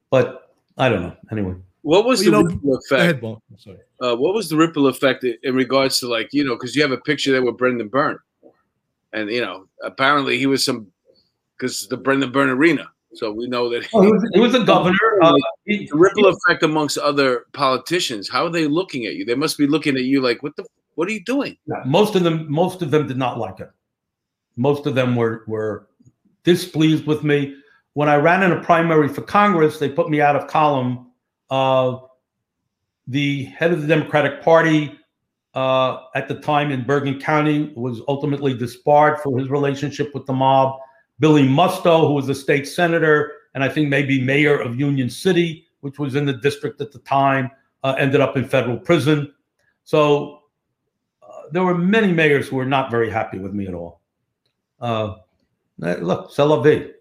but I don't know. Anyway. What was well, the know, ripple effect? Ahead, sorry. Uh, what was the ripple effect in regards to like you know because you have a picture there with Brendan Byrne, and you know apparently he was some because the Brendan Byrne Arena. So we know that oh, he, was, he, was, a governor. Uh, the ripple effect amongst other politicians. How are they looking at you? They must be looking at you like, what the? What are you doing? Most of them, most of them did not like it. Most of them were were displeased with me. When I ran in a primary for Congress, they put me out of column uh, the head of the Democratic Party uh, at the time in Bergen County was ultimately disbarred for his relationship with the mob. Billy Musto, who was a state senator and I think maybe mayor of Union City, which was in the district at the time, uh, ended up in federal prison. So uh, there were many mayors who were not very happy with me at all. Uh, look, c'est la vie.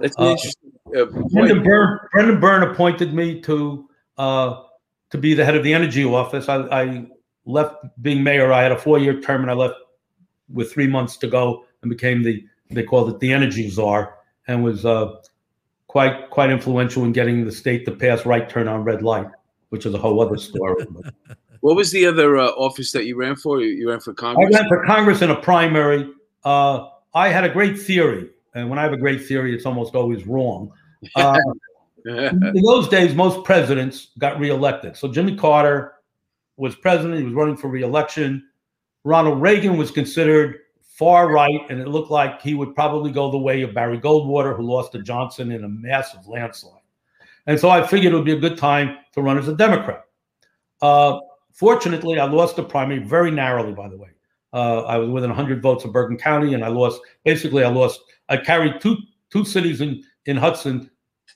That's uh, interesting. Uh, Brendan, Byrne, Brendan Byrne appointed me to uh, to be the head of the energy office. I, I left being mayor. I had a four year term, and I left with three months to go, and became the they called it the energy czar, and was uh, quite quite influential in getting the state to pass right turn on red light, which is a whole other story. [LAUGHS] what was the other uh, office that you ran for? You ran for Congress. I ran for Congress in a primary. Uh, I had a great theory and when I have a great theory, it's almost always wrong. Uh, [LAUGHS] in those days, most presidents got reelected. So Jimmy Carter was president; he was running for reelection. Ronald Reagan was considered far right, and it looked like he would probably go the way of Barry Goldwater, who lost to Johnson in a massive landslide. And so I figured it would be a good time to run as a Democrat. Uh, fortunately, I lost the primary very narrowly, by the way. Uh, I was within 100 votes of Bergen County, and I lost. Basically, I lost. I carried two two cities in in Hudson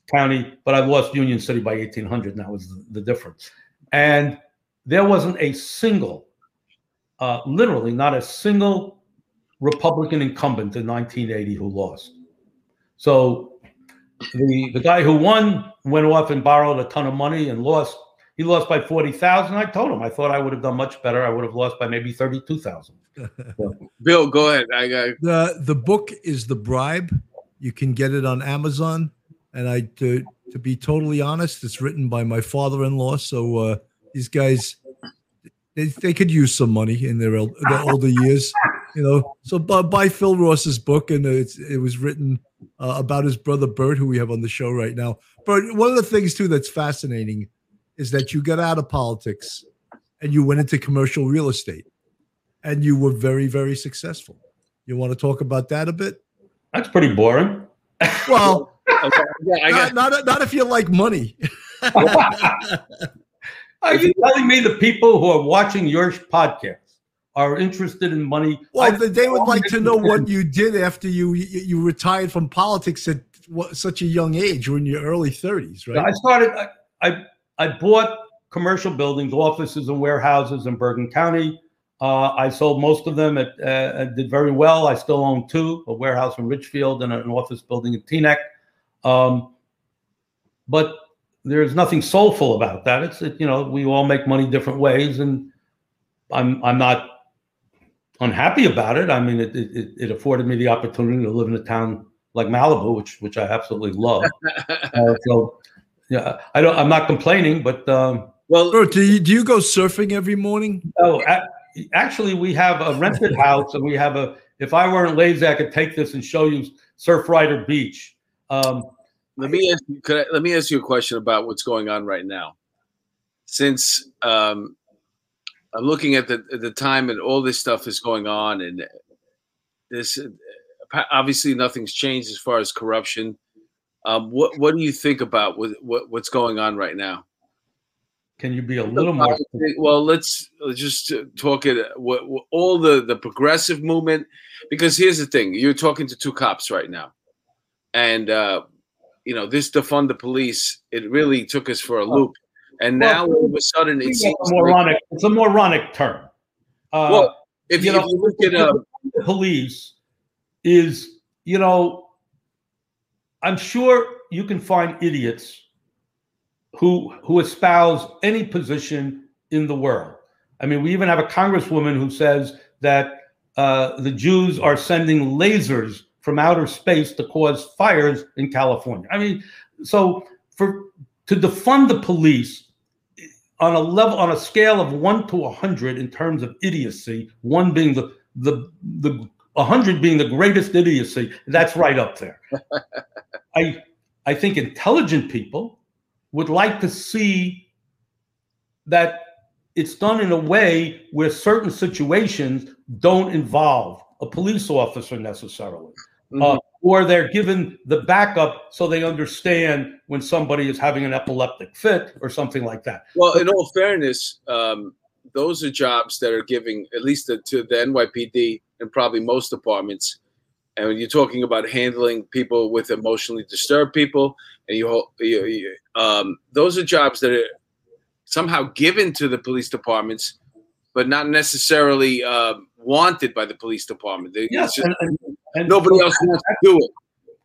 County, but I lost Union City by 1,800, and that was the, the difference. And there wasn't a single, uh, literally not a single Republican incumbent in 1980 who lost. So the the guy who won went off and borrowed a ton of money and lost he lost by 40,000. I told him I thought I would have done much better. I would have lost by maybe 32,000. [LAUGHS] Bill, go ahead. I got the the book is The Bribe. You can get it on Amazon and I to to be totally honest, it's written by my father-in-law, so uh, these guys they, they could use some money in their, their older years, you know. So buy, buy Phil Ross's book, and it's it was written uh, about his brother Burt, who we have on the show right now. But one of the things too that's fascinating is that you got out of politics and you went into commercial real estate and you were very, very successful. You want to talk about that a bit? That's pretty boring. Well, okay. yeah, not, not, not if you like money. [LAUGHS] [LAUGHS] Are you telling me the people who are watching your podcast are interested in money? Well, I, they would like to know [LAUGHS] what you did after you you, you retired from politics at what, such a young age, or in your early thirties, right? I started. I, I I bought commercial buildings, offices, and warehouses in Bergen County. Uh, I sold most of them. At, uh, did very well. I still own two: a warehouse in Ridgefield and an office building in Teaneck. Um, but there's nothing soulful about that. It's it, you know we all make money different ways, and I'm I'm not unhappy about it. I mean, it it, it afforded me the opportunity to live in a town like Malibu, which which I absolutely love. [LAUGHS] uh, so yeah, I don't. I'm not complaining, but um, well, do you do you go surfing every morning? No, actually, we have a rented house, and we have a. If I weren't lazy, I could take this and show you Surfrider Beach. Um, let me ask you. I, let me ask you a question about what's going on right now. Since um, I'm looking at the the time and all this stuff is going on, and this obviously nothing's changed as far as corruption. Um, what what do you think about what, what what's going on right now? Can you be a little more? Well, let's, let's just talk it. What, what, all the the progressive movement, because here's the thing: you're talking to two cops right now, and uh, you know, this defund the police, it really took us for a loop. And now all of a sudden it seems moronic. Like, it's a moronic term. Uh, well, if you, you, know, if you look at uh, the police, is you know, I'm sure you can find idiots who who espouse any position in the world. I mean, we even have a congresswoman who says that uh, the Jews are sending lasers from outer space to cause fires in California. I mean, so for to defund the police on a level on a scale of one to a hundred in terms of idiocy, one being the the the a hundred being the greatest idiocy, that's right up there. [LAUGHS] I I think intelligent people would like to see that it's done in a way where certain situations don't involve a police officer necessarily. Mm-hmm. Uh, or they're given the backup so they understand when somebody is having an epileptic fit or something like that. Well, in all fairness, um, those are jobs that are giving, at least to, to the NYPD and probably most departments. And when you're talking about handling people with emotionally disturbed people, and you, you, you um, those are jobs that are somehow given to the police departments, but not necessarily uh, wanted by the police department. They, yes, just, and, and, and nobody else wants to do it.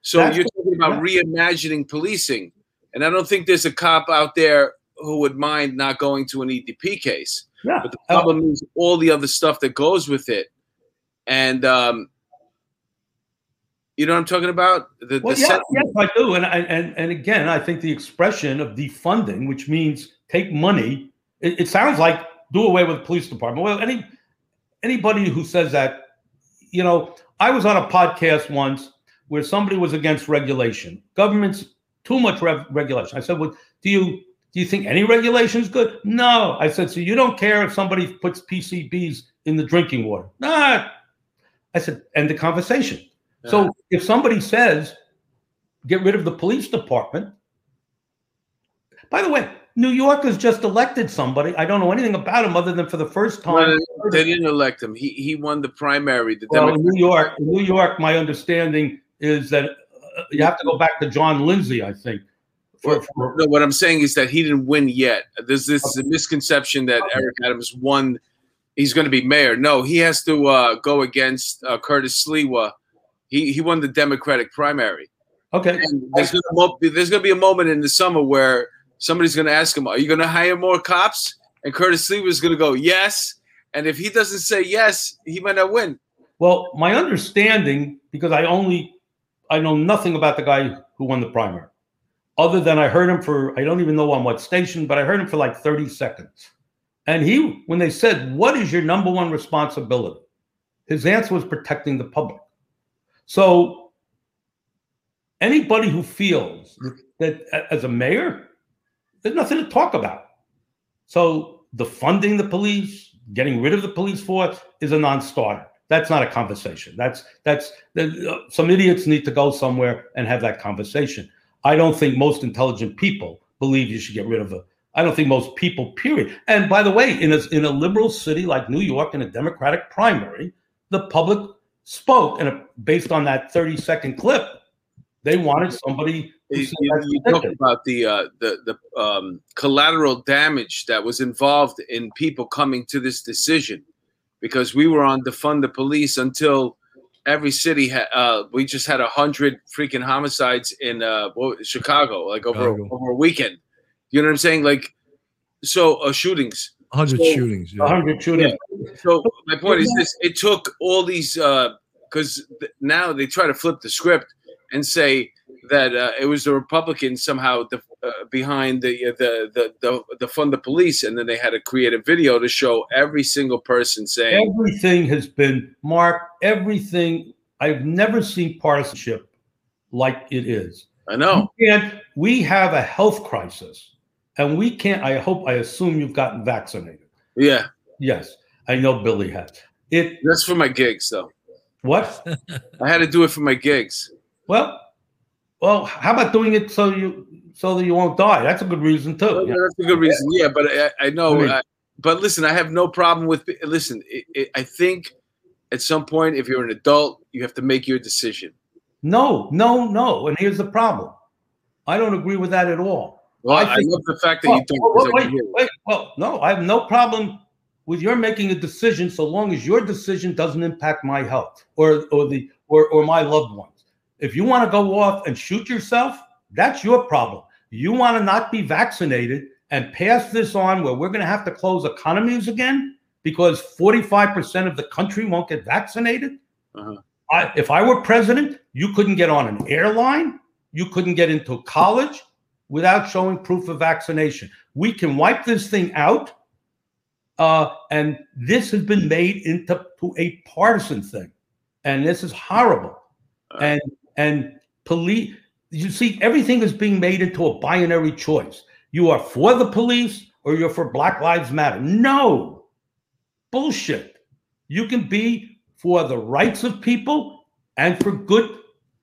So you're talking about reimagining policing, and I don't think there's a cop out there who would mind not going to an EDP case. Yeah. But the problem is all the other stuff that goes with it, and um, you know what I'm talking about? The, well, the yeah, yes, I do. And, and and again, I think the expression of defunding, which means take money, it, it sounds like do away with the police department. Well, any anybody who says that, you know, I was on a podcast once where somebody was against regulation. Government's too much re- regulation. I said, "Well, do you do you think any regulation is good?" No. I said, "So you don't care if somebody puts PCBs in the drinking water?" Nah. I said, "End the conversation." Yeah. So if somebody says, "Get rid of the police department," by the way, New York has just elected somebody. I don't know anything about him other than for the first time. They didn't elect him. He he won the primary. The well, in New York, in New York, my understanding is that uh, you have to go back to John Lindsay, I think. For, for, no, what I'm saying is that he didn't win yet. There's this okay. misconception that okay. Eric Adams won. He's going to be mayor. No, he has to uh, go against uh, Curtis Sliwa. He he won the Democratic primary. Okay. And there's going to be a moment in the summer where somebody's going to ask him, "Are you going to hire more cops?" And Curtis Lee was going to go, "Yes." And if he doesn't say yes, he might not win. Well, my understanding, because I only I know nothing about the guy who won the primary, other than I heard him for I don't even know on what station, but I heard him for like 30 seconds. And he, when they said, What is your number one responsibility? His answer was protecting the public. So anybody who feels that, as a mayor, there's nothing to talk about. So defunding the police, getting rid of the police force is a non-starter. That's not a conversation. That's that's uh, some idiots need to go somewhere and have that conversation. I don't think most intelligent people believe you should get rid of a I don't think most people, period. And by the way, in a, in a liberal city like New York, in a Democratic primary, the public spoke, and based on that 30 second clip, they wanted somebody. You, you, you talk about the uh, the the um, collateral damage that was involved in people coming to this decision, because we were on defund the police until every city had. Uh, we just had a hundred freaking homicides in uh, Chicago, like over Chicago. over a weekend. You know what I'm saying? Like, so uh, shootings. 100 so, shootings. Yeah. 100 shootings. Yeah. So my point is this: it took all these because uh, th- now they try to flip the script and say that uh, it was the Republicans somehow the, uh, behind the, uh, the the the the fund the police, and then they had to create a video to show every single person saying everything has been Mark. Everything I've never seen partisanship like it is. I know. And we have a health crisis, and we can't. I hope. I assume you've gotten vaccinated. Yeah. Yes, I know Billy has. It. That's for my gigs, though. What? I had to do it for my gigs. Well, well, how about doing it so you so that you won't die? That's a good reason too. Well, that's a good reason. Yeah, but I, I know. I mean, I, but listen, I have no problem with. Listen, it, it, I think at some point, if you're an adult, you have to make your decision. No, no, no. And here's the problem. I don't agree with that at all. Well, I, I love the fact that you don't. Wait, wait, wait, well, no, I have no problem with your making a decision so long as your decision doesn't impact my health or or the or or my loved ones. If you want to go off and shoot yourself, that's your problem. You want to not be vaccinated and pass this on where we're going to have to close economies again because 45% of the country won't get vaccinated. Uh-huh. I, if I were president, you couldn't get on an airline, you couldn't get into college without showing proof of vaccination. We can wipe this thing out. Uh, and this has been made into to a partisan thing. And this is horrible. Uh, and and police you see everything is being made into a binary choice. You are for the police or you're for black lives matter. No. Bullshit. You can be for the rights of people and for good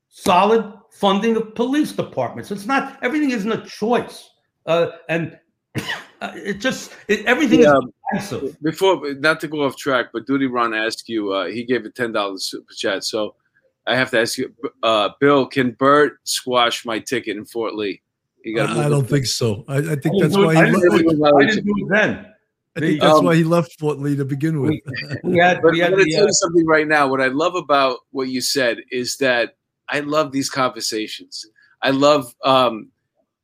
solid funding of police departments. It's not everything isn't a choice. Uh, and [COUGHS] it just it, everything yeah, is expensive. before not to go off track but duty ron asked you uh, he gave a $10 super chat. So I have to ask you, uh, Bill, can Burt squash my ticket in Fort Lee? I, I don't think so. I, I think that's why he left. I didn't do it then. I think that's um, why he left Fort Lee to begin with. We, had, but we had I'm going to tell you something right now. What I love about what you said is that I love these conversations. I love um,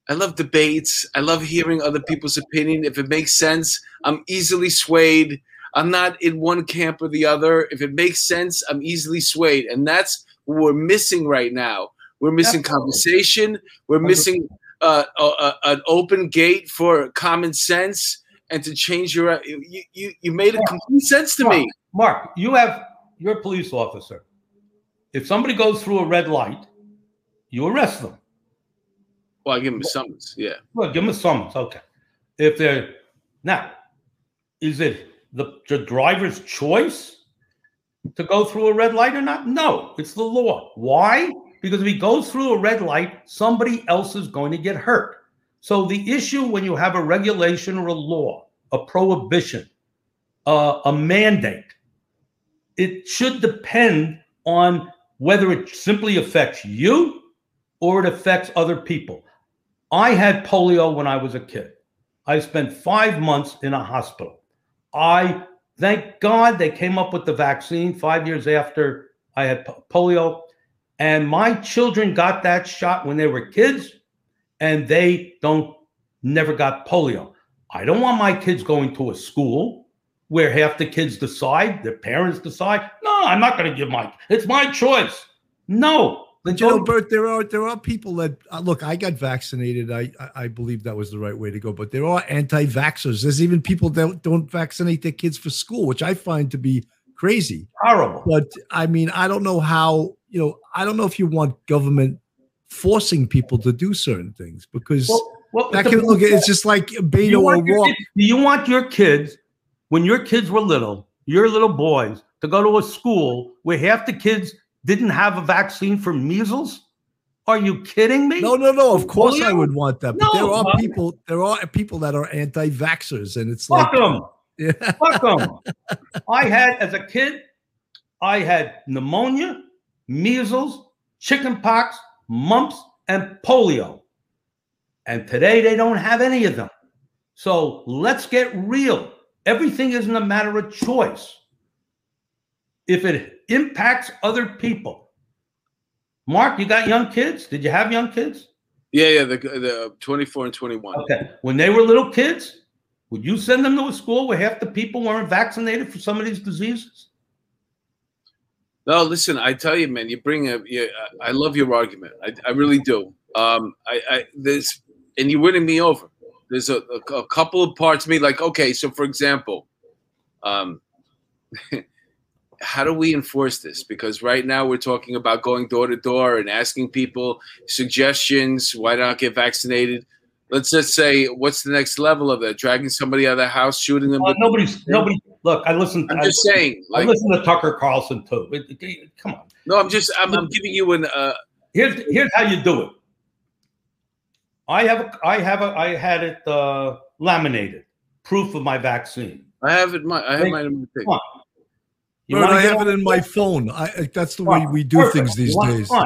I love debates. I love hearing other people's opinion. If it makes sense, I'm easily swayed. I'm not in one camp or the other. If it makes sense, I'm easily swayed. And that's what we're missing right now. We're missing conversation. We're missing uh, a, an open gate for common sense and to change your. You, you, you made a complete sense to Mark, me. Mark, you have, you're a police officer. If somebody goes through a red light, you arrest them. Well, I give them a summons. Yeah. Well, give them a summons. Okay. If they're now, is it the, the driver's choice to go through a red light or not? No, it's the law. Why? Because if he goes through a red light, somebody else is going to get hurt. So the issue when you have a regulation or a law, a prohibition, uh, a mandate, it should depend on whether it simply affects you or it affects other people. I had polio when I was a kid. I spent five months in a hospital. I thank God they came up with the vaccine five years after I had polio. And my children got that shot when they were kids, and they don't never got polio. I don't want my kids going to a school where half the kids decide, their parents decide. No, I'm not going to give my. It's my choice. No, but you know, Burt, there are there are people that uh, look. I got vaccinated. I, I, I believe that was the right way to go. But there are anti-vaxxers. There's even people that don't vaccinate their kids for school, which I find to be crazy, horrible. But I mean, I don't know how. You know, I don't know if you want government forcing people to do certain things because well, well, that can look. It's just like Beto O'Rourke. Do you want your kids when your kids were little, your little boys, to go to a school where half the kids didn't have a vaccine for measles Are you kidding me? No, no, no. Of oh, course, I would want that. But No, there are people. There are people that are anti-vaxxers, and it's Fuck like, them. [LAUGHS] yeah. Fuck them. I had, as a kid, I had pneumonia, measles, chickenpox, mumps, and polio. And today they don't have any of them. So let's get real. Everything isn't a matter of choice. If it impacts other people, Mark, you got young kids? Did you have young kids? Yeah, yeah, the the 24 and 21. Okay. When they were little kids, would you send them to a school where half the people weren't vaccinated for some of these diseases? No, listen, I tell you, man, you bring a. You, I love your argument. I, I really do. Um, I, I there's and you're winning me over. There's a, a, a couple of parts me, like okay, so for example, um, [LAUGHS] how do we enforce this? Because right now we're talking about going door to door and asking people suggestions. Why not get vaccinated? Let's just say, what's the next level of that? Dragging somebody out of the house, shooting them. Uh, nobody's nobody. Look, I listened. I'm I, just saying. I Like, listened to Tucker Carlson too. It- it- come on. no, I'm just. I'm, I'm giving you an. Uh, Here's here's how you do it. I have a, I have a, I had it uh, laminated, proof of my vaccine. I have it. My, I have mine in my thing. Come on. You Burt, I have it in my phone? phone. I, I that's the way we do Perfect. things these You days. [LAUGHS]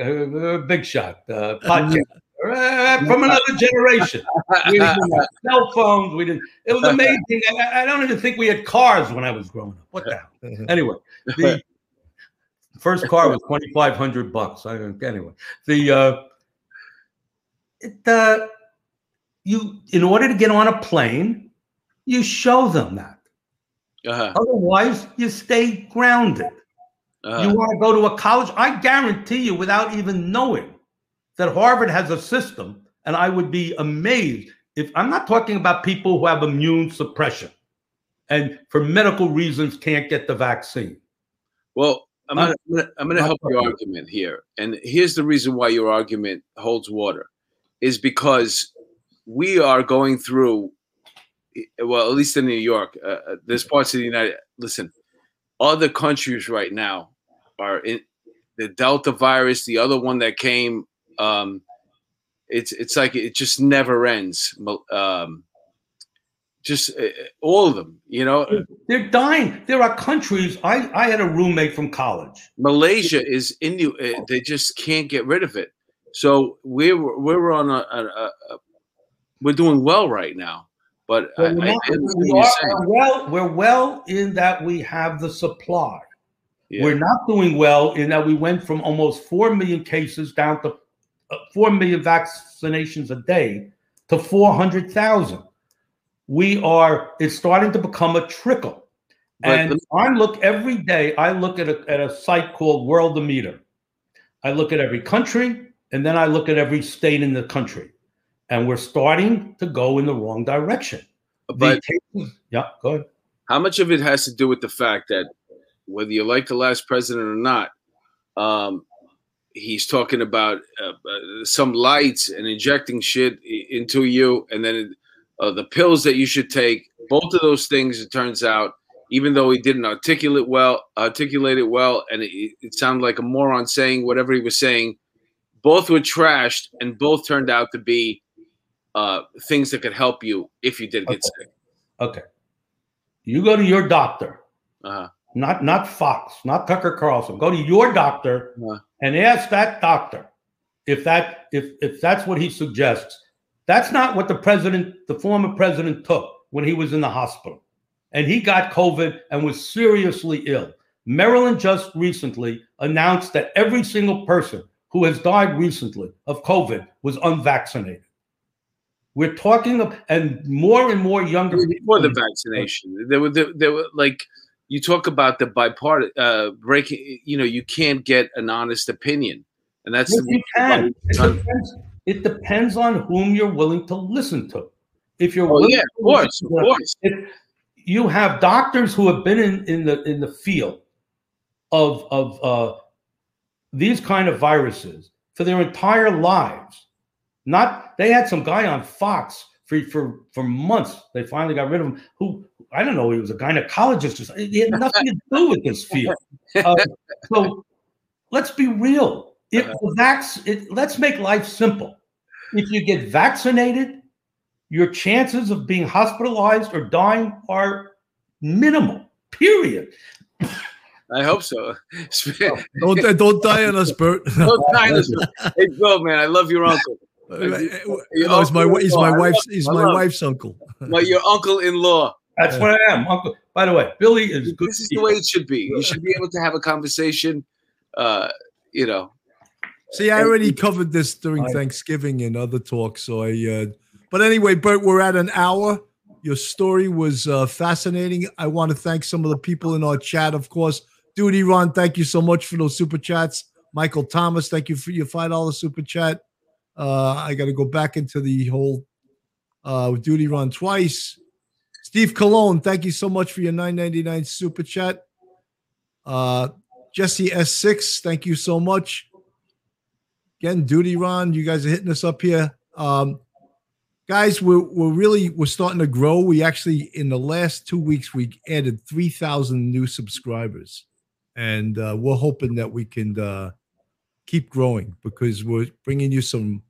Uh, big shot, uh, [LAUGHS] podcast. Uh, from another generation. We didn't have [LAUGHS] cell phones. We didn't. It was amazing. I, I don't even think we had cars when I was growing up. What the hell? Anyway, the first car was twenty five hundred bucks. I don't. Anyway, the uh, it, uh, you in order to get on a plane, you show them that. Uh-huh. Otherwise, you stay grounded. Uh-huh. You want to go to a college? I guarantee you, without even knowing, that Harvard has a system, and I would be amazed if I'm not talking about people who have immune suppression and for medical reasons can't get the vaccine. Well, I'm gonna, I'm gonna, I'm gonna uh, help your argument here, and here's the reason why your argument holds water, is because we are going through, well, at least in New York, uh, uh, there's parts of the United. Listen, other countries right now are in the Delta virus, the other one that came. Um, it's it's like it just never ends. Um, just uh, all of them, you know. They're dying. There are countries. I, I had a roommate from college. Malaysia is in you. uh, They just can't get rid of it. So we're we're on a, a, a we're doing well right now. But I, I, We're, not- understand we you're we're well, we're well in that we have the supply. Yeah. We're not doing well in that we went from almost 4 million cases down to uh, 4 million vaccinations a day to 400,000. We are, it's starting to become a trickle. But and the- I look every day, I look at a, at a site called Worldometer. I look at every country and then I look at every state in the country. And we're starting to go in the wrong direction. But cases- yeah, go ahead. how much of it has to do with the fact that whether you like the last president or not, um, he's talking about uh, uh, some lights and injecting shit into you, and then uh, the pills that you should take. Both of those things, it turns out, even though he didn't articulate well, articulate it well, and it, it sounded like a moron saying whatever he was saying. Both were trashed, and both turned out to be uh, things that could help you if you did get Okay. sick. Okay. You go to your doctor, Uh-huh. not not Fox, not Tucker Carlson. Go to your doctor Yeah. and ask that doctor if that if if that's what he suggests. That's not what the president, the former president, took when he was in the hospital, and he got COVID and was seriously ill. Maryland just recently announced that every single person who has died recently of COVID was unvaccinated. We're talking of, and more and more younger before the vaccination. There were there, there were like you talk about the bipartisan uh, breaking. You know, you can't get an honest opinion, and that's Yes, the you can. It depends, it depends on whom you're willing to listen to. If you're Oh willing yeah, of course, of to- course. if you have doctors who have been in, in the in the field of of uh, these kind of viruses for their entire lives. Not they had some guy on Fox for for for months. They finally got rid of him. Who I don't know. He was a gynecologist. Or something. He had nothing to do with this field. Uh, so let's be real. If the vax, it, let's make life simple. If you get vaccinated, your chances of being hospitalized or dying are minimal. Period. I hope so. don't don't die on us, Burt. don't die on us. [LAUGHS] Hey, Bill, man, I love your uncle. Uh, he's my he's my wife's he's my wife's uncle. Well, your uncle-in-law. That's what I am, uncle. By the way, Billy is good. This is the way it should be. You should be [LAUGHS] able to have a conversation. Uh, you know. See, I already covered this during Thanksgiving and other talks. So I, uh, but anyway, Burt, we're at an hour. Your story was uh, fascinating. I want to thank some of the people in our chat, of course. Dude, Ron, thank you so much for those super chats. Michael Thomas, thank you for your five dollar super chat. Uh, I got to go back into the whole uh, Duty run twice. Steve Cologne, thank you so much for your 999 super chat. Uh, Jesse S6, thank you so much. Again, Duty Ron, you guys are hitting us up here. Um, guys, we're, we're really we're starting to grow. We actually in the last two weeks we added 3,000 new subscribers. And uh, we're hoping that we can uh, keep growing because we're bringing you some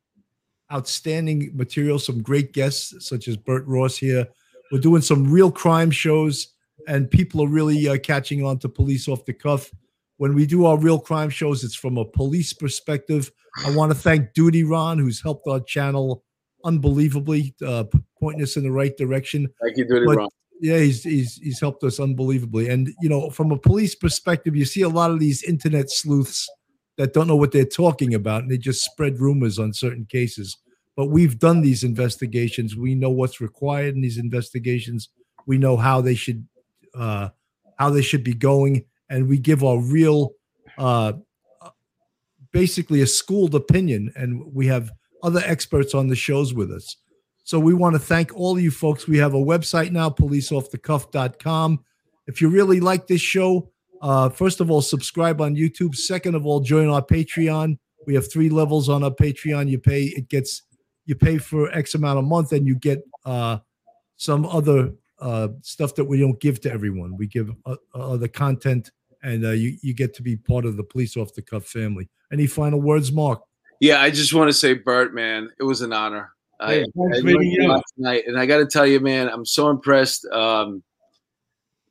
outstanding material, some great guests such as Burt Ross here. We're doing some real crime shows, and people are really uh, catching on to police off the cuff. When we do our real crime shows, it's from a police perspective. I want to thank Duty Ron, who's helped our channel unbelievably, uh, pointing us in the right direction. Thank you, Duty But- Ron. yeah, he's he's he's helped us unbelievably. And you know, from a police perspective, you see a lot of these internet sleuths that don't know what they're talking about, and they just spread rumors on certain cases. But we've done these investigations. We know what's required in these investigations. We know how they should uh, how they should be going, and we give our real, uh, basically a schooled opinion. And we have other experts on the shows with us. So we want to thank all you folks. We have a website now, policeoffthecuff.com. If you really like this show, uh, first of all, subscribe on YouTube. Second of all, join our Patreon. We have three levels on our Patreon. You pay, it gets, you pay for X amount a month and you get uh, some other uh, stuff that we don't give to everyone. We give uh, other content and uh, you, you get to be part of the Police Off the Cuff family. Any final words, Mark? Yeah, I just want to say, Burt, man, it was an honor. Hey, I thanks for learned meeting you. tonight, and I got to tell you, man, I'm so impressed. Um,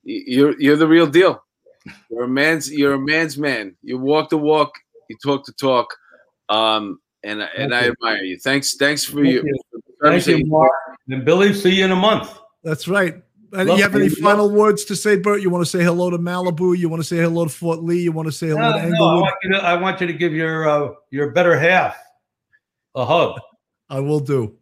you're you're the real deal. You're a man's you're a man's man. You walk the walk, you talk the talk, um, and and Thank I you. admire you. Thanks, thanks for Thank your you. for Thank you, Mark. And Billy, see you in a month. That's right. And Love you have any you. final words to say, Burt? You want to say hello to Malibu? You want to say hello to Fort Lee? You want to say hello No, to no, I, want you to, I want you to give your uh, your better half a hug. I will do.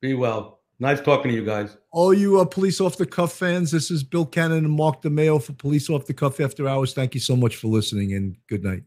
Be well. Nice talking to you guys. All you uh, Police Off the Cuff fans, this is Bill Cannon and Mark DeMeo for Police Off the Cuff After Hours. Thank you so much for listening and good night.